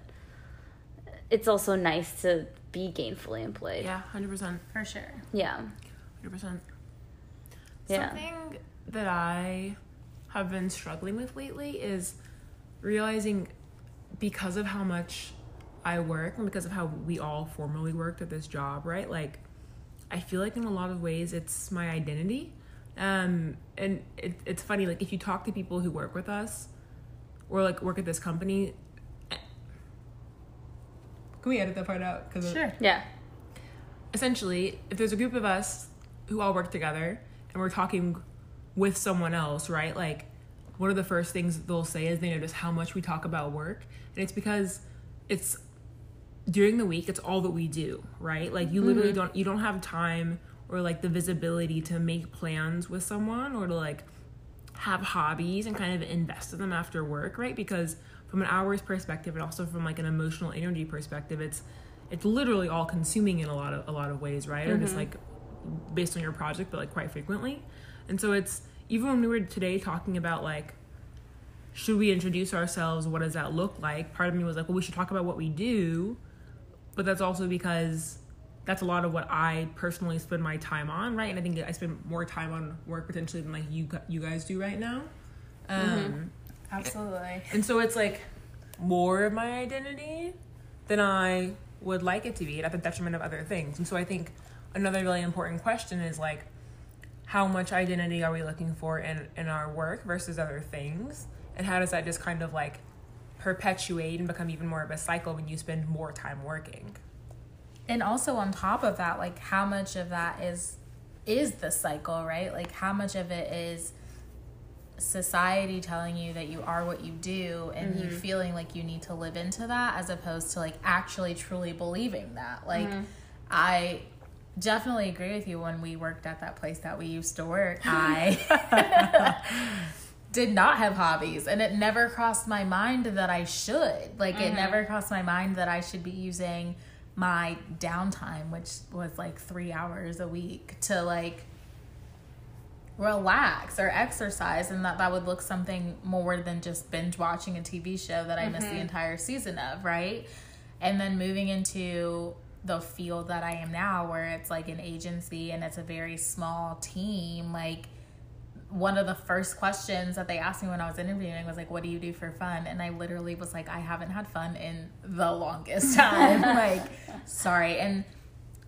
it's also nice to be gainfully employed Yeah, hundred percent, For sure. yeah hundred percent. Yeah. Something that I have been struggling with lately is realizing because of how much I work and because of how we all formally worked at this job, right? Like, I feel like in a lot of ways it's my identity. Um, and it, it's funny, like, if you talk to people who work with us or like work at this company, eh, can we edit that part out? Cause Sure. yeah essentially, if there's a group of us who all work together and we're talking with someone else, right? Like, one of the first things they'll say is they notice how much we talk about work. And it's because it's during the week, it's all that we do, right? Like, you literally don't, you don't have time or like the visibility to make plans with someone or to like have hobbies and kind of invest in them after work, right? Because from an hours perspective and also from like an emotional energy perspective, it's it's literally all consuming in a lot of a lot of ways, right? Or just mm-hmm. like based on your project, but like quite frequently. And so it's even when we were today talking about like should we introduce ourselves? What does that look like? Part of me was like, well, we should talk about what we do, but that's also because that's a lot of what I personally spend my time on, right? And I think I spend more time on work potentially than like you you guys do right now. Um, Absolutely. and so it's like more of my identity than I would like it to be at the detriment of other things. And so I think another really important question is like, how much identity are we looking for in, in our work versus other things? And how does that just kind of like perpetuate and become even more of a cycle when you spend more time working? And also on top of that like how much of that is is the cycle right? Like how much of it is society telling you that you are what you do and you mm-hmm. feeling like you need to live into that as opposed to like actually truly believing that? Like mm-hmm. i definitely agree with you when we worked at that place that we used to work. <laughs> I <laughs> did not have hobbies and it never crossed my mind that I should. Like it mm-hmm. never crossed my mind that I should be using my downtime, which was like 3 hours a week to like relax or exercise and that that would look something more than just binge watching a TV show that I missed the mm-hmm. entire season of, right? And then moving into the field that I am now where it's like an agency and it's a very small team like one of the first questions that they asked me when I was interviewing was like, "What do you do for fun?" And I literally was like, "I haven't had fun in the longest <laughs> time." like, sorry. And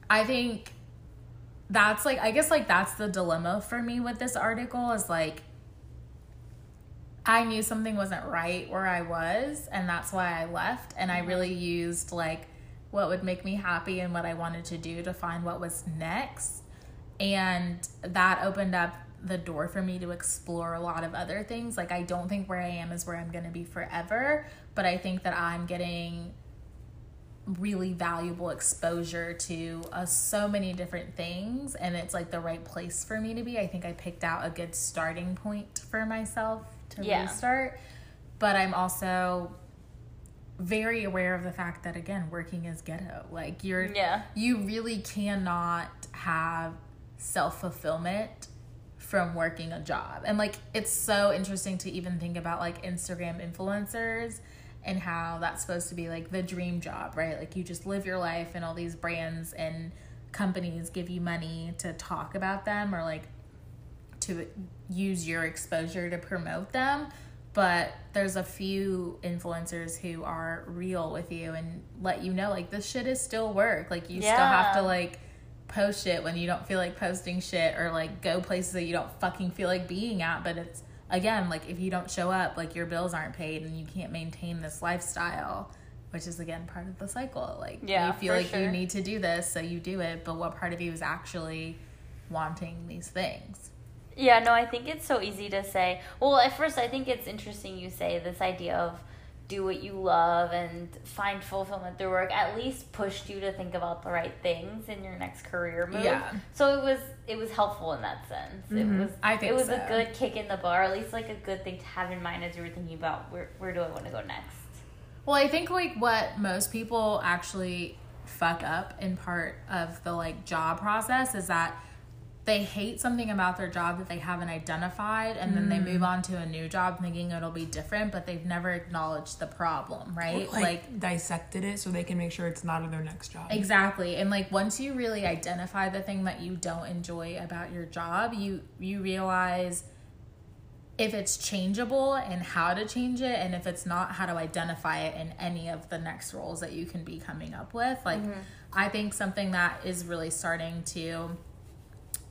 I think that's like, I guess like that's the dilemma for me with this article is like, I knew something wasn't right where I was, and that's why I left. And I really mm-hmm. used like what would make me happy and what I wanted to do to find what was next. And that opened up the door for me to explore a lot of other things. Like, I don't think where I am is where I'm going to be forever, but I think that I'm getting really valuable exposure to uh, so many different things and it's like the right place for me to be i think i picked out a good starting point for myself to Yeah. restart but i'm also very aware of the fact that again working is ghetto like you're Yeah. you really cannot have self-fulfillment from working a job. And like it's so interesting to even think about like instagram influencers and how that's supposed to be like the dream job right? Like you just live your life and all these brands and companies give you money to talk about them or like to use your exposure to promote them. But there's a few influencers who are real with you and let you know like this shit is still work. Like you still have to like post shit when you don't feel like posting shit or like go places that you don't fucking feel like being at. But it's again, like if you don't show up, like your bills aren't paid and you can't maintain this lifestyle, which is again part of the cycle. Like Yeah, you feel like you need to do this, so you do it, but what part of you is actually wanting these things? Yeah, no, I think it's so easy to say. Well, at first, I think it's interesting you say this idea of do what you love and find fulfillment through work. At least pushed you to think about the right things in your next career move. Yeah. So it was it was helpful in that sense. It mm-hmm. was I think it was so. a good kick in the bar, at least like a good thing to have in mind as you were thinking about where where do I want to go next. Well, I think like what most people actually fuck up in part of the like job process is that they hate something about their job that they haven't identified and then they mm. move on to a new job thinking it'll be different but they've never acknowledged the problem right Like, dissected it so they can make sure it's not in their next job. Exactly. And like once you really identify the thing that you don't enjoy about your job, you you realize if it's changeable and how to change it and if it's not how to identify it in any of the next roles that you can be coming up with. Like mm-hmm. I think something that is really starting to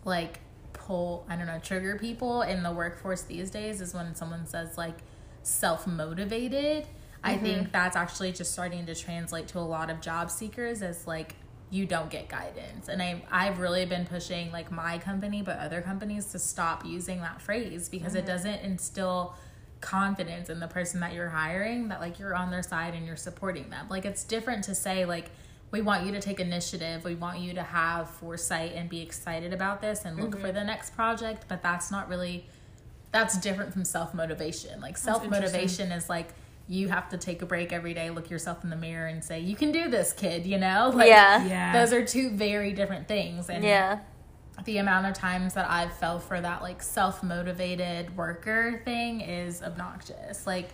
like pull, I don't know, trigger people in the workforce these days is when someone says like self motivated. I mm-hmm. think that's actually just starting to translate to a lot of job seekers as like you don't get guidance. And I I've really been pushing like my company but other companies to stop using that phrase because it mm-hmm. doesn't instill confidence in the person that you're hiring that like you're on their side and you're supporting them. Like it's different to say like we want you to take initiative. We want you to have foresight and be excited about this and look for mm-hmm. the next project, but that's not really that's different from self-motivation. Like self-motivation is like you have to take a break every day, look yourself in the mirror and say, "You can do this, kid," you know? Like Yeah. Yeah. those are two very different things and Yeah. the amount of times that I've fell for that like self motivated worker thing is obnoxious. Like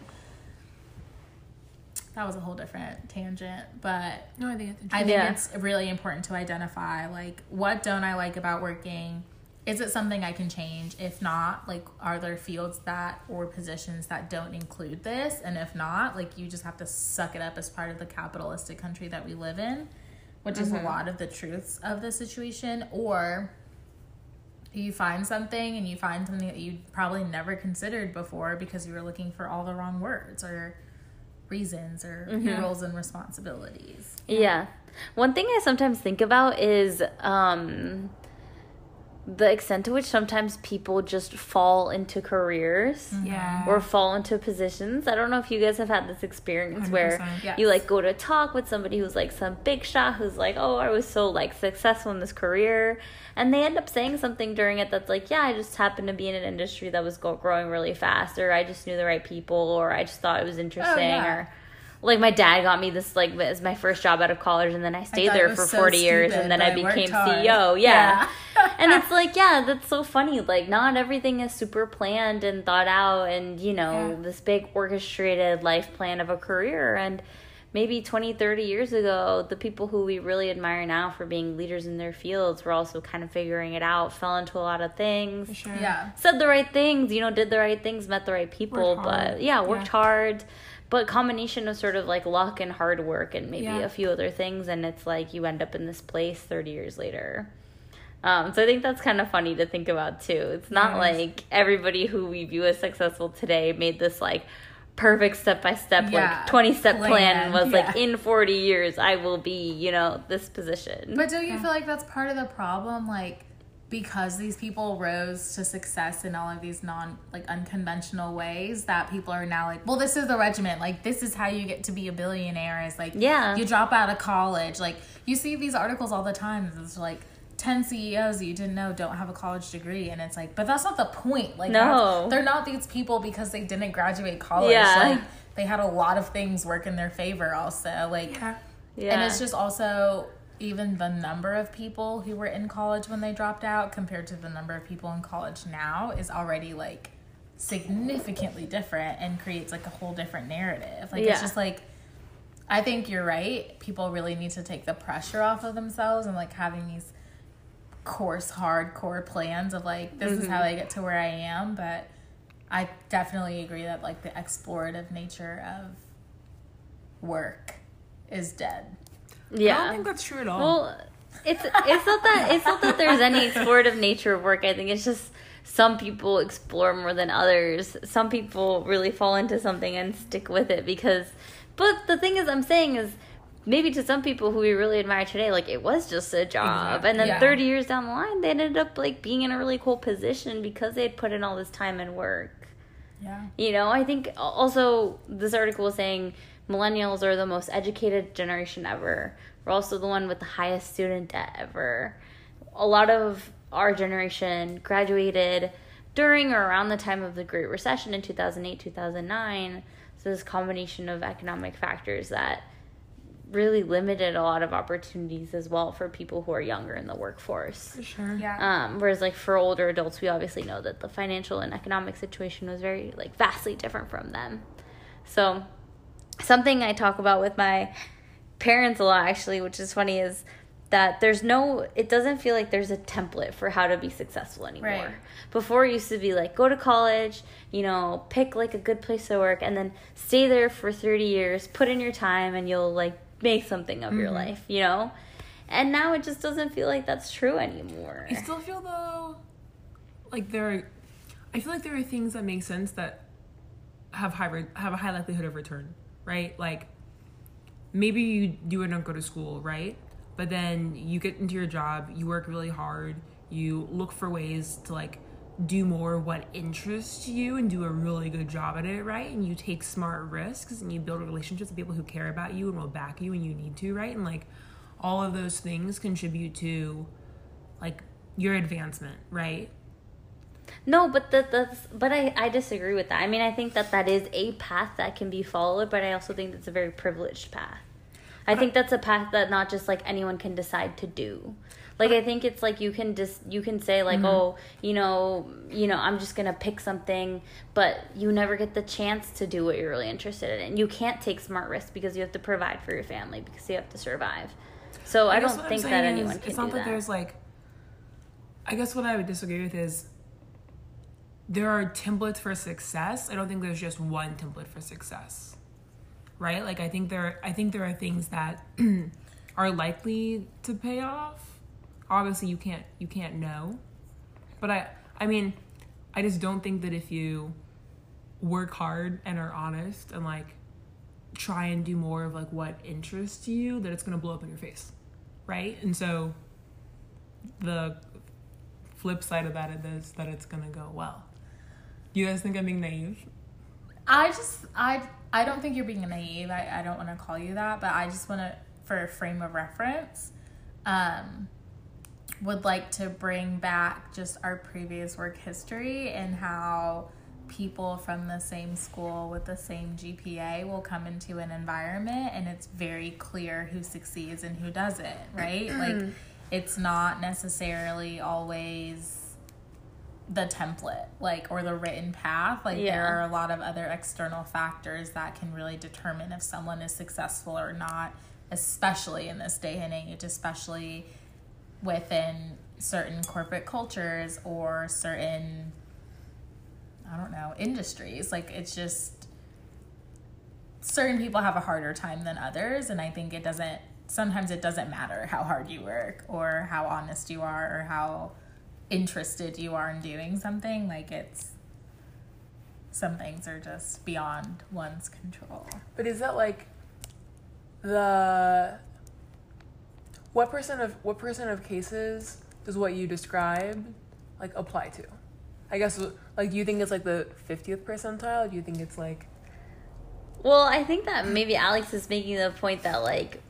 that was a whole different tangent, but no, I think it's I think Yeah. it's really important to identify like what don't I like about working? Is it something I can change? If not, like are there fields that or positions that don't include this? And if not, like you just have to suck it up as part of the capitalistic country that we live in, which is a mm-hmm. lot of the truths of the situation or you find something and you find something that you probably never considered before because you were looking for all the wrong words or reasons or roles and responsibilities. Yeah. One thing I sometimes think about is um, the extent to which sometimes people just fall into careers mm-hmm. Yeah. or fall into positions. I don't know if you guys have had this experience where 100%, yes. you like go to talk with somebody who's like some big shot who's like, "Oh, I was so like successful in this career." And they end up saying something during it that's like, "Yeah, I just happened to be in an industry that was go- growing really fast or I just knew the right people or I just thought it was oh, interesting yeah. or like my dad got me this like as my first job out of college and then I stayed thought it there for so 40 years and then I I became. CEO. Yeah. Yeah. <laughs> and it's like, yeah, that's so funny. Like not everything is super planned and thought out and, you know, Yeah. this big orchestrated life plan of a career and maybe 20, 30 years ago, the people who we really admire now for being leaders in their fields were also kind of figuring it out, fell into a lot of things For sure. Yeah. said the right things, you know, did the right things, met the right people, but yeah, worked Yeah. hard. But combination of sort of like luck and hard work and maybe Yeah. a few other things, and it's like you end up in this place 30 years later. Um, so I think that's kind of funny to think about too. It's not Yes. like everybody who we view as successful today made this like perfect step by step, like 20 step plan, plan, and was like in 40 years I will be, you know, this position. But don't you feel like that's part of the problem? Like, because these people rose to success in all of these non, like, unconventional ways, that people are now like, well, this is the regiment. Like, this is how you get to be a billionaire. Is like, Yeah. you drop out of college. Like, you see these articles all the time. It's like, 10 CEOs you didn't know don't have a college degree. And it's like, but that's not the point. Like, No. they're not these people because they didn't graduate college. Yeah. Like, they had a lot of things work in their favor also. Like, Yeah. yeah. and it's just also even the number of people who were in college when they dropped out compared to the number of people in college now is already like significantly different and creates like a whole different narrative. Like Yeah. it's just like I think you're right. People really need to take the pressure off of themselves and like having these course hardcore plans of like this is how mm-hmm. I get to where I am, but I definitely agree that like the explorative nature of work is dead. I yeah. don't think that's true at all. Well, it's it's not that it's not that there's any <laughs> explorative nature of work. I think it's just some people explore more than others. Some people really fall into something and stick with it because. But the thing is, I'm saying is maybe to some people who we really admire today, like it was just a job, Exactly. and then Yeah. 30 years down the line, they ended up like being in a really cool position because they had put in all this time and work. Yeah. You know, I think also this article was saying millennials are the most educated generation ever. We're also the one with the highest student debt ever. A lot of our generation graduated during or around the time of the Great Recession in 2008, 2009. So this combination of economic factors that really limited a lot of opportunities as well for people who are younger in the workforce. For sure. Yeah. Um, whereas like for older adults, we obviously know that the financial and economic situation was very like vastly different from them. So something I talk about with my parents a lot actually, which is funny, is that there's no it doesn't feel like there's a template for how to be successful anymore. Right. Before it used to be like go to college, you know, pick like a good place to work and then stay there for 30 years, put in your time and you'll like make something of your mm-hmm. life, you know? And now it just doesn't feel like that's true anymore. I still feel though, like there, are, I feel like there are things that make sense that have high re- have a high likelihood of return, right? Like maybe you do and don't go to school, right? But then you get into your job, you work really hard, you look for ways to like do more what interests you and do a really good job at it, right? And you take smart risks and you build relationships with people who care about you and will back you when you need to, right? And like all of those things contribute to like your advancement, right? No, but that that's but I I disagree with that. I mean, I think that that is a path that can be followed, but I also think that's a very privileged path. I think that's a path that not just like anyone can decide to do. Like I think it's like you can just you can say like mm-hmm. oh you know you know I'm just gonna pick something, but you never get the chance to do what you're really interested in. You can't take smart risks because you have to provide for your family because you have to survive. So I, guess don't think that anyone is, can It's not that, that. there's like. I guess what I would disagree with is. There are templates for success. I don't think there's just one template for success, right? Like I think there, I think there are things that <clears throat> are likely to pay off. Obviously, you can't, you can't know, but I, I mean, I just don't think that if you work hard and are honest and like try and do more of like what interests you that it's going to blow up in your face right and so the flip side of that is that it's going to go well you guys think i'm being naive I just I I don't think you're being naive. I, I don't want to call you that, but I just want to for a frame of reference, um, would like to bring back just our previous work history and how people from the same school with the same GPA will come into an environment and it's very clear who succeeds and who doesn't, right? like it's not necessarily always the template like or the written path like there are a lot of other external factors that can really determine if someone is successful or not especially in this day and age especially within certain corporate cultures or certain i don't know industries. Like it's just certain people have a harder time than others and i think it doesn't sometimes it doesn't matter how hard you work or how honest you are or how interested you are in doing something like it's some things are just beyond one's control. But is that like the what percent of what percent of cases does what you describe like apply to? I guess like do you think it's like the 50th percentile? Do you think it's like Well, I think that maybe Alex is making the point that like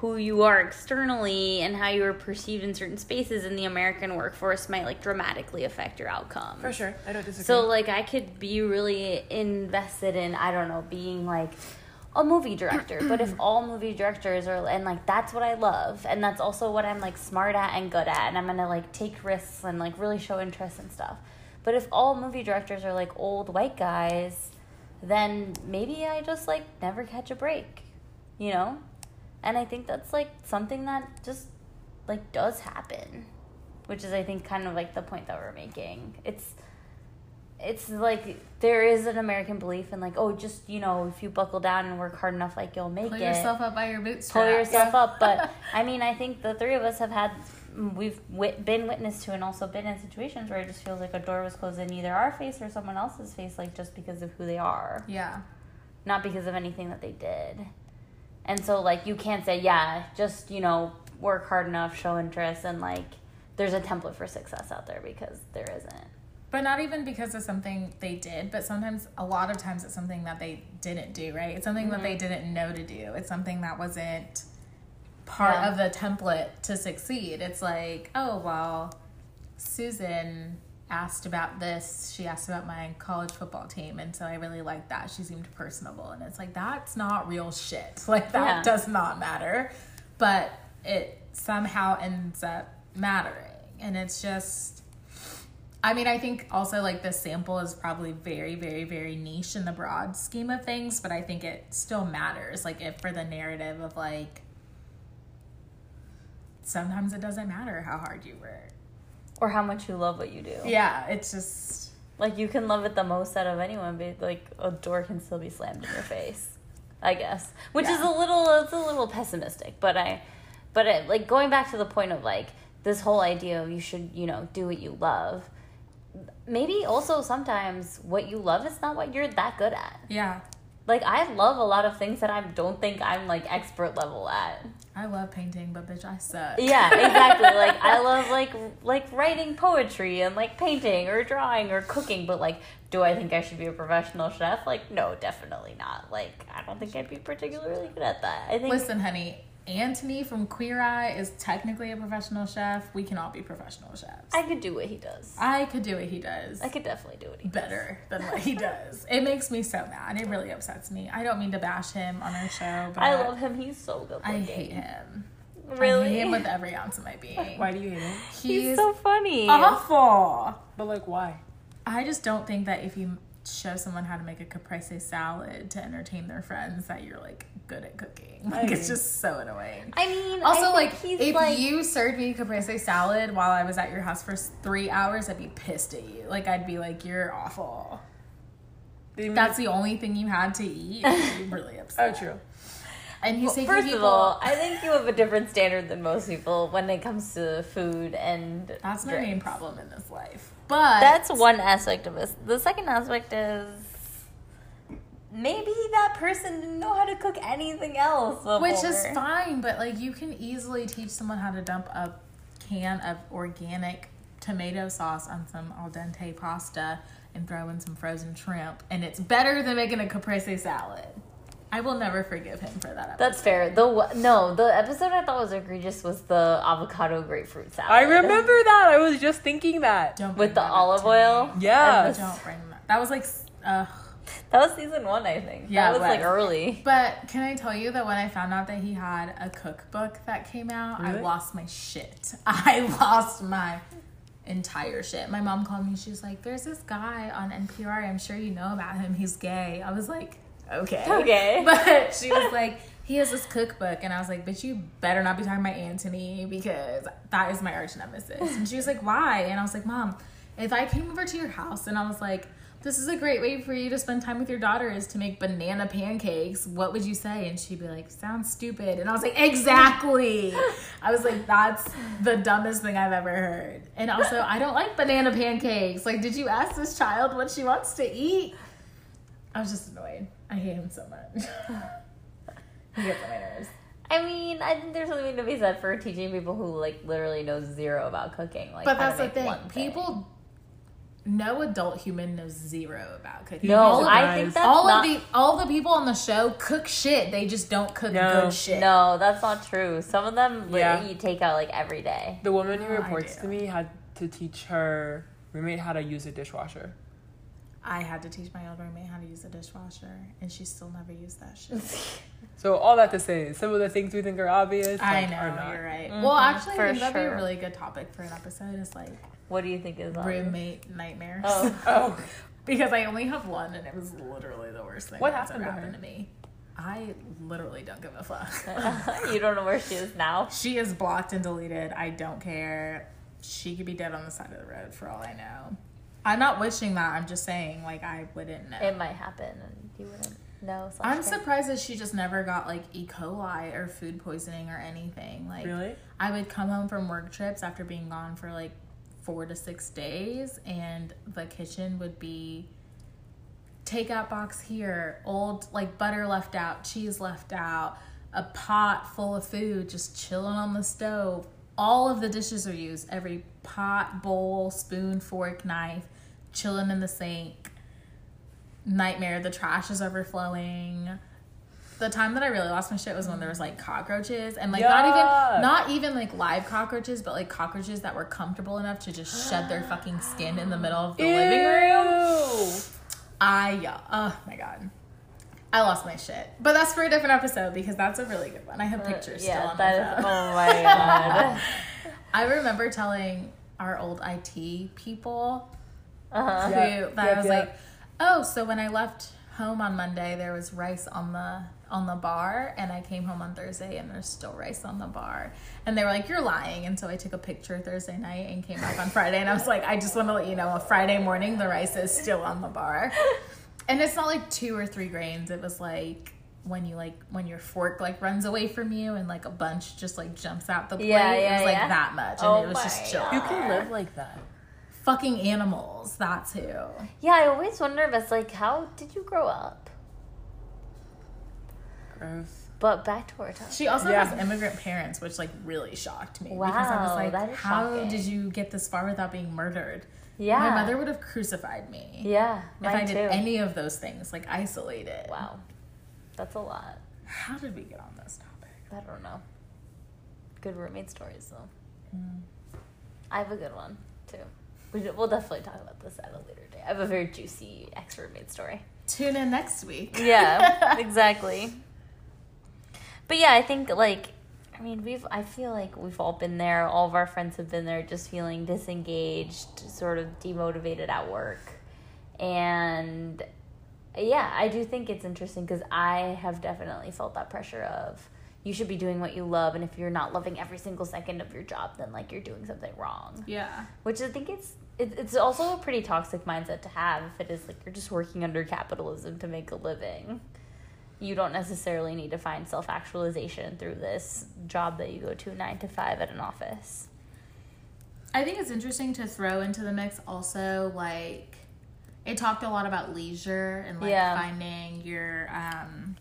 who you are externally and how you are perceived in certain spaces in the American workforce might like dramatically affect your outcome. for sure i don't disagree So like I could be really invested in I don't know being like a movie director, but if <clears throat> all movie directors are and like that's what I love and that's also what I'm like smart at and good at and I'm going to like take risks and like really show interest and stuff. But if all movie directors are like old white guys, then maybe I just like never catch a break, you know? And I think that's like something that just like does happen, which is I think kind of like the point that we're making. It's it's like there is an American belief in like, oh, just you know, if you buckle down and work hard enough, like you'll make Pull it. Pull yourself up by your bootstraps. Pull yourself up. <laughs> But I mean, I think the three of us have had, we've wit- been witness to, and also been in situations where it just feels like a door was closed in either our face or someone else's face, like just because of who they are, Yeah. not because of anything that they did. And so, like, you can't say, yeah, just you know, work hard enough, show interest, and like, there's a template for success out there because there isn't. But not even because of something they did, but sometimes, a lot of times, it's something that they didn't do, right? It's something that they mm-hmm. didn't know to do. It's something that wasn't part Yeah. of the template to succeed. It's like, oh, well, Susan asked about this. She asked about my college football team. And so I really liked that. She seemed personable. And it's like, that's not real shit. <laughs> Like, that Yeah. does not matter. But it somehow ends up mattering. And it's just. I mean, I think also like this sample is probably very, very, very niche in the broad scheme of things, but I think it still matters. Like, if for the narrative of like, sometimes it doesn't matter how hard you work. Or how much you love what you do. Yeah, it's just Like you can love it the most out of anyone, but like a door can still be slammed in your face. I guess, which is a little it's a little pessimistic, but I, but it, like going back to the point of like this whole idea of you should you know do what you love. Maybe also sometimes what you love is not what you're that good at. yeah. Like I love a lot of things that I don't think I'm like expert level at. I love painting, but bitch, I suck. Yeah, exactly. like I <laughs> love like like writing poetry and like painting or drawing or cooking, but like do I think I should be a professional chef? Like no, definitely not. Like I don't think I'd be particularly good at that. I think Listen, honey, Antoni from Queer Eye is technically a professional chef. We can all be professional chefs. I could do what he does. I could do what he does. I could definitely do what he does. better than what he does. It makes me so mad. It really upsets me. I don't mean to bash him on our show, but I love him. He's so good. I hate him. Really? I hate him with every ounce of my being. <laughs> Why do you hate him? He's, He's so funny. awful. But like, why? I just don't think that if you show someone how to make a caprese salad to entertain their friends, that you're like good at cooking. Like agree. it's just so annoying. I mean, Also, I like, he's if like, you served me caprese salad while I was at your house for three hours, I'd be pissed at you. Like, I'd be like, "You're awful." That's the only thing you had to eat. Be <laughs> really oh true. And he's Well, taking first people. of all, I think you have a different standard than most people when it comes to food and that's my main problem in this life. But That's one aspect of it. The second aspect is maybe that person didn't know how to cook anything else. which is fine. But like, you can easily teach someone how to dump a can of organic tomato sauce on some al dente pasta and throw in some frozen shrimp, and it's better than making a caprese salad. I will never forgive him for that. Episode. That's fair. The no, the episode I thought was egregious was the avocado grapefruit salad. I remember that. I was just thinking that. Don't with the that olive oil. me. Yeah. The- Don't bring that. That was like, uh, That was season one, I think. Yeah, that was it like early. But can I tell you that when I found out that he had a cookbook that came out, I lost my shit. <laughs> I lost my entire shit. My mom called me. She was like, "There's this guy on NPR. I'm sure you know about him. He's gay." I was like, "Okay, <laughs> Okay. But she was like, "He has this cookbook," and I was like, "But you better not be talking about Antoni because that is my arch nemesis." And she was like, "Why?" And I was like, "Mom, if I came over to your house and I was like." This is a great way for you to spend time with your daughter is to make banana pancakes. What would you say? And she'd be like, sounds stupid. And I was like, exactly. I was like, that's the dumbest thing I've ever heard. And also, I don't like banana pancakes. Like, did you ask this child what she wants to eat? I was just annoyed. I hate him so much. <laughs> he gets on my nerves. I mean, I think there's something to be said for teaching people who like literally know zero about cooking. Like, But that's to the make thing. one People, no adult human knows zero about cooking. No, all of, I think that's all not, of the all the people on the show cook shit. They just don't cook No. good shit. No, that's not true. Some of them Yeah. literally eat takeout like every day. The woman who No, reports do. to me had to teach her roommate how to use a dishwasher. I had to teach my old roommate how to use a dishwasher, and she still never used that shit. <laughs> So all that to say, some of the things we think are obvious, I like, know are not. you're right. Mhm, Well, actually, I for think that'd be a really good topic for an episode. Is like What do you think is on? roommate nightmares. Oh. <laughs> Oh, because I only have one, and it was literally the worst thing What that's happened ever to happened to me. I literally don't give a fuck. <laughs> you don't know where she is now. she is blocked and deleted. I don't care. She could be dead on the side of the road for all I know. I'm not wishing that. I'm just saying, like, I wouldn't know. It might happen and you wouldn't know. slash I'm care. surprised that she just never got like E. coli or food poisoning or anything. Like, Really? I would come home from work trips after being gone for like four to six days, and the kitchen would be takeout box here, old like butter left out, cheese left out, a pot full of food just chilling on the stove. All of the dishes are used. Every pot, bowl, spoon, fork, knife, chilling in the sink. Nightmare. The trash is overflowing. The time that I really lost my shit was when there was like cockroaches and like not even not even like live cockroaches, but like cockroaches that were comfortable enough to just shed their <gasps> fucking skin in the middle of the living room. Ew. I yeah, oh my god. I lost my shit. But that's for a different episode because that's a really good one. I have pictures still Uh, Yeah, on that my is. phone. Oh my god. <laughs> I remember telling our old IT people Uh-huh. who Yeah, that yeah, I was yeah. like, oh, so when I left home on Monday, there was rice on the on the bar, and I came home on Thursday, and there's still rice on the bar. And they were like, you're lying. And so I took a picture Thursday night and came back on Friday, and I was like, I just want to let you know, a Friday morning, the rice is still on the bar. <laughs> And it's not like two or three grains. It was like when you like when your fork like runs away from you and like a bunch just like jumps out the plate. Yeah, it was like yeah. that much, and Oh it was just my chill. Who can live like that? Fucking animals. That's who. Yeah, I always wonder if it's like, how did you grow up? Gross. But back to our topic. She also Yeah. has immigrant parents, which like really shocked me. because I Wow, was like, that is how shocking. did you get this far without being murdered? Yeah. My mother would have crucified me Yeah, if I did too. any of those things, like isolated. wow, that's a lot. How did we get on this topic? I don't know. Good roommate stories though. Mm. I have a good one too. We, we'll definitely talk about this at a later day. I have a very juicy ex roommate story. Tune in next week. Yeah, <laughs> exactly. But yeah, I think like I mean we've I feel like we've all been there. All of our friends have been there, just feeling disengaged, sort of demotivated at work, and yeah, I do think it's interesting because I have definitely felt that pressure of you should be doing what you love, and if you're not loving every single second of your job, then like you're doing something wrong Yeah. which I think it's it, it's also a pretty toxic mindset to have if it is like you're just working under capitalism to make a living. You don't necessarily need to find self actualization through this job that you go to nine to five at an office. I think it's interesting to throw into the mix also like it talked a lot about leisure and like Yeah. finding your um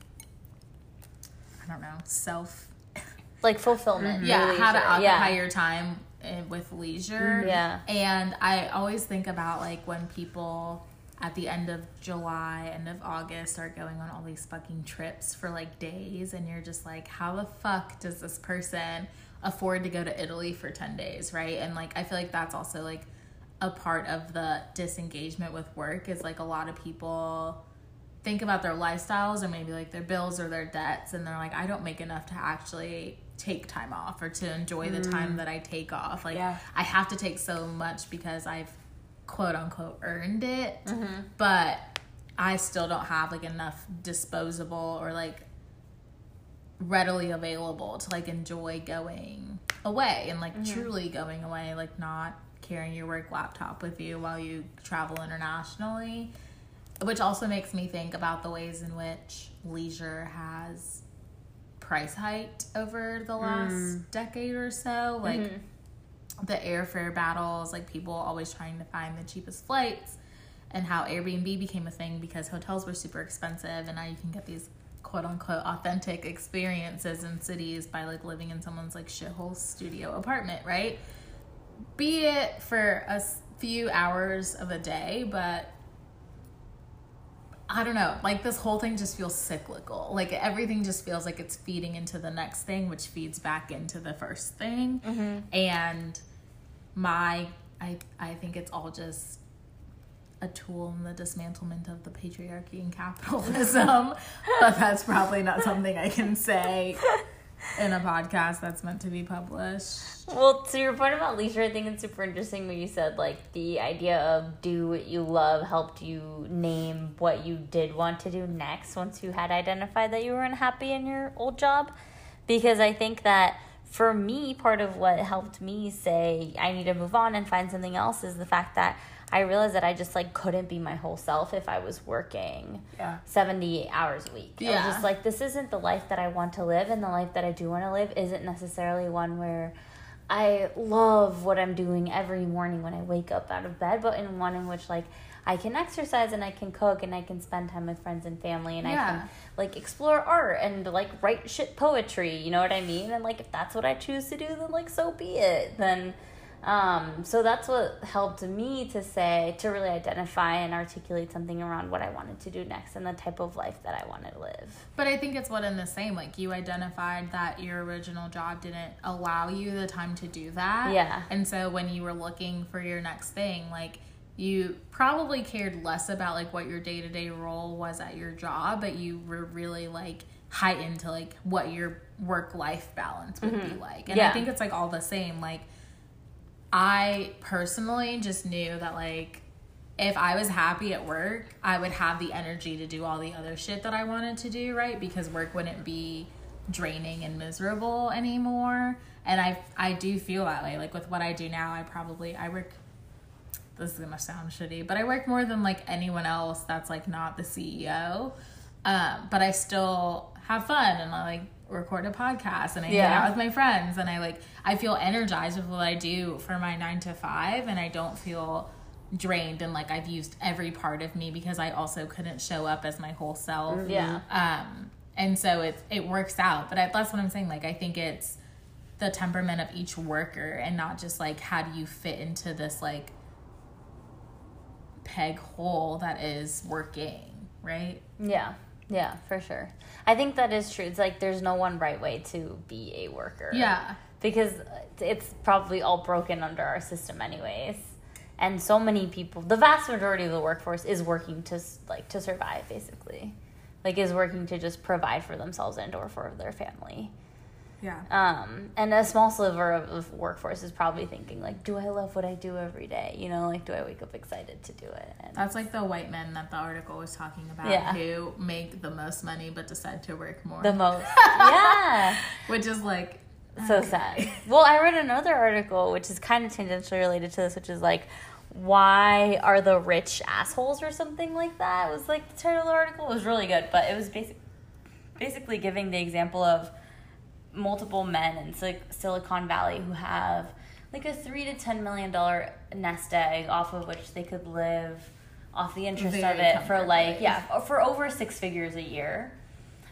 I don't know, self Like fulfillment. yeah really, how to occupy yeah. your time eh, with leisure Yeah. and i always think about like when people at the end of july end of august are going on all these fucking trips for like days and you're just like how the fuck does this person afford to go to italy for 10 days right and like i feel like that's also like a part of the disengagement with work is like a lot of people think about their lifestyles or maybe like their bills or their debts and they're like I don't make enough to actually take time off or to enjoy the time mm. that I take off. Like Yeah. I have to take so much because I've quote unquote earned it mm-hmm. but I still don't have like enough disposable or like readily available to like enjoy going away and like mm-hmm. truly going away like not carrying your work laptop with you while you travel internationally which also makes me think about the ways in which leisure has price hiked over the mm. last decade or so. Like mm-hmm. the airfare battles like people always trying to find the cheapest flights and how airbnb became a thing because hotels were super expensive and now you can get these quote unquote authentic experiences in cities by like living in someone's like shithole studio apartment right? Be it for a few hours of a day but I don't know. Like this whole thing just feels cyclical. Like everything just feels like it's feeding into the next thing, which feeds back into the first thing. Mm-hmm. And my, I, I think it's all just a tool in the dismantlement of the patriarchy and capitalism. <laughs> but that's probably not something I can say <laughs> in a podcast that's meant to be published. Well, to your point about leisure, I think it's super interesting when you said like the idea of do what you love helped you name what you did want to do next once you had identified that you were unhappy in your old job. Because I think that for me, part of what helped me say I need to move on and find something else is the fact that I realized that I just like couldn't be my whole self if I was working Yeah. 70 hours a week. I was Yeah. just like, this isn't the life that I want to live, and the life that I do want to live isn't necessarily one where I love what I'm doing every morning when I wake up out of bed, but in one in which like I can exercise and I can cook and I can spend time with friends and family and I can like explore art and like write shit poetry, you know what I mean? And like if that's what I choose to do, then like so be it. Then um so that's what helped me to say to really identify and articulate something around what I wanted to do next and the type of life that I wanted to live. But I think it's one and the same. Like you identified that your original job didn't allow you the time to do that. Yeah. And so when you were looking for your next thing, like you probably cared less about like what your day to day role was at your job, but you were really like heightened to like what your work life balance would be like. And I think it's like all the same. Like I personally just knew that like if I was happy at work, I would have the energy to do all the other shit that I wanted to do, right? Because work wouldn't be draining and miserable anymore. And I I do feel that way. Like with what I do now, I probably I work this is gonna sound shitty, but I work more than like anyone else that's like not the CEO. Um, but I still have fun and I like record a podcast and I hang Yeah. out with my friends and I like I feel energized with what I do for my nine to five and I don't feel drained and like I've used every part of me because I also couldn't show up as my whole self. Yeah. Um, and so it it works out. But I, that's what I'm saying. Like I think it's the temperament of each worker and not just like how do you fit into this like peg hole that is working, right? Yeah, yeah, for sure. I think that is true. It's like there's no one right way to be a worker. Yeah. Because uh, it's probably all broken under our system, anyways. And so many people, the vast majority of the workforce is working to like to survive, basically, like is working to just provide for themselves and or for their family. Yeah. Um, and a small sliver of, of workforce is probably thinking like, do I love what I do every day? You know, like do I wake up excited to do it? And That's like the white men that the article was talking about Yeah. who make the most money but decide to work more. the most, <laughs> yeah. which is like so sad. Well, I read another article which is kind of tangentially related to this, which is like, why are the rich assholes or something like that? It was like the title of the article It was really good, but it was basic, basically giving the example of multiple men in Sil- Silicon Valley who have like a three to ten million dollar nest egg off of which they could live off the interest of it for like yeah for over six figures a year.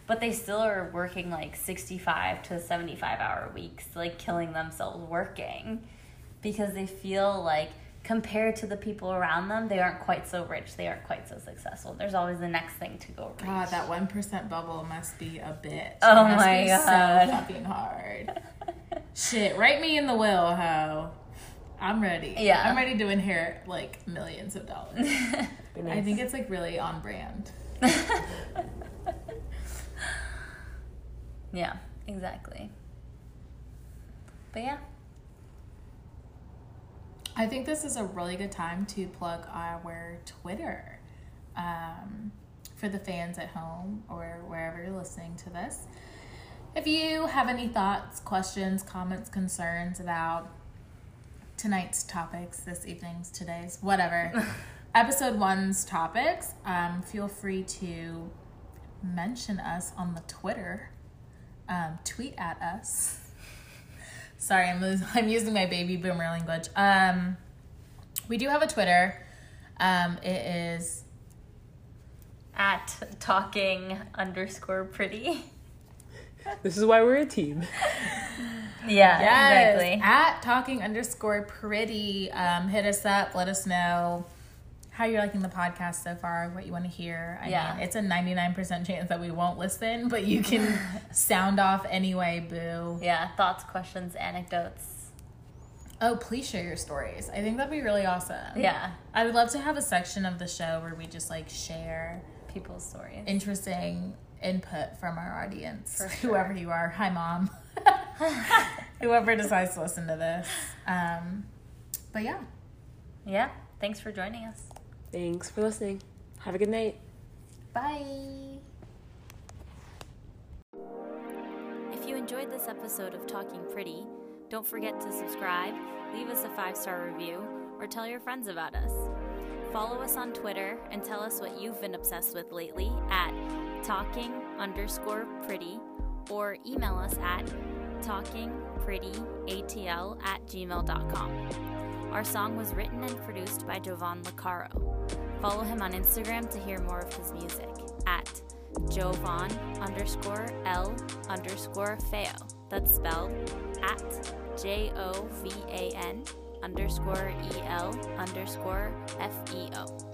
But they still are working like 65 to 75 hour weeks like killing themselves working because they feel like compared to the people around them they aren't quite so rich they aren't quite so successful there's always the next thing to go reach. God, that one percent bubble must be a bitch. Oh my God. so fucking hard. <laughs> Shit, write me in the will, ho. I'm ready. Yeah. I'm ready to inherit like millions of dollars. <laughs> I think it's like really on brand. <laughs> yeah exactly but yeah I think this is a really good time to plug our Twitter um, for the fans at home or wherever you're listening to this. If you have any thoughts, questions, comments, concerns about tonight's topics, this evening's, today's, whatever, <laughs> episode one's topics, um, feel free to mention us on the Twitter. Um, tweet at us. Sorry, I'm, <laughs> I'm using my baby boomer language. Um, we do have a Twitter. Um, it is at talking underscore pretty This is why we're a team. <laughs> yeah yes, exactly at talking underscore pretty. Um, hit us up. Let us know how you're liking the podcast so far. What you want to hear. I Yeah. mean, it's a 99% chance that we won't listen, but you can <laughs> sound off anyway. Boo. yeah thoughts questions anecdotes Oh, please share your stories. I think that'd be really awesome. yeah I would love to have a section of the show where we just like share people's stories interesting input from our audience, <laughs> sure. whoever you are. Hi, mom. <laughs> whoever decides to listen to this. Um, but yeah, yeah thanks for joining us Thanks for listening. Have a good night. bye. If you enjoyed this episode of Talking Pretty, don't forget to subscribe, leave us a five star review, or tell your friends about us. Follow us on Twitter and tell us what you've been obsessed with lately at talking underscore pretty or email us at talkingprettyatl at gmail.com. Our song was written and produced by Jovan Licaro. Follow him on Instagram to hear more of his music at Jovan underscore L underscore Feo. That's spelled at J O V A N underscore E L underscore F E O.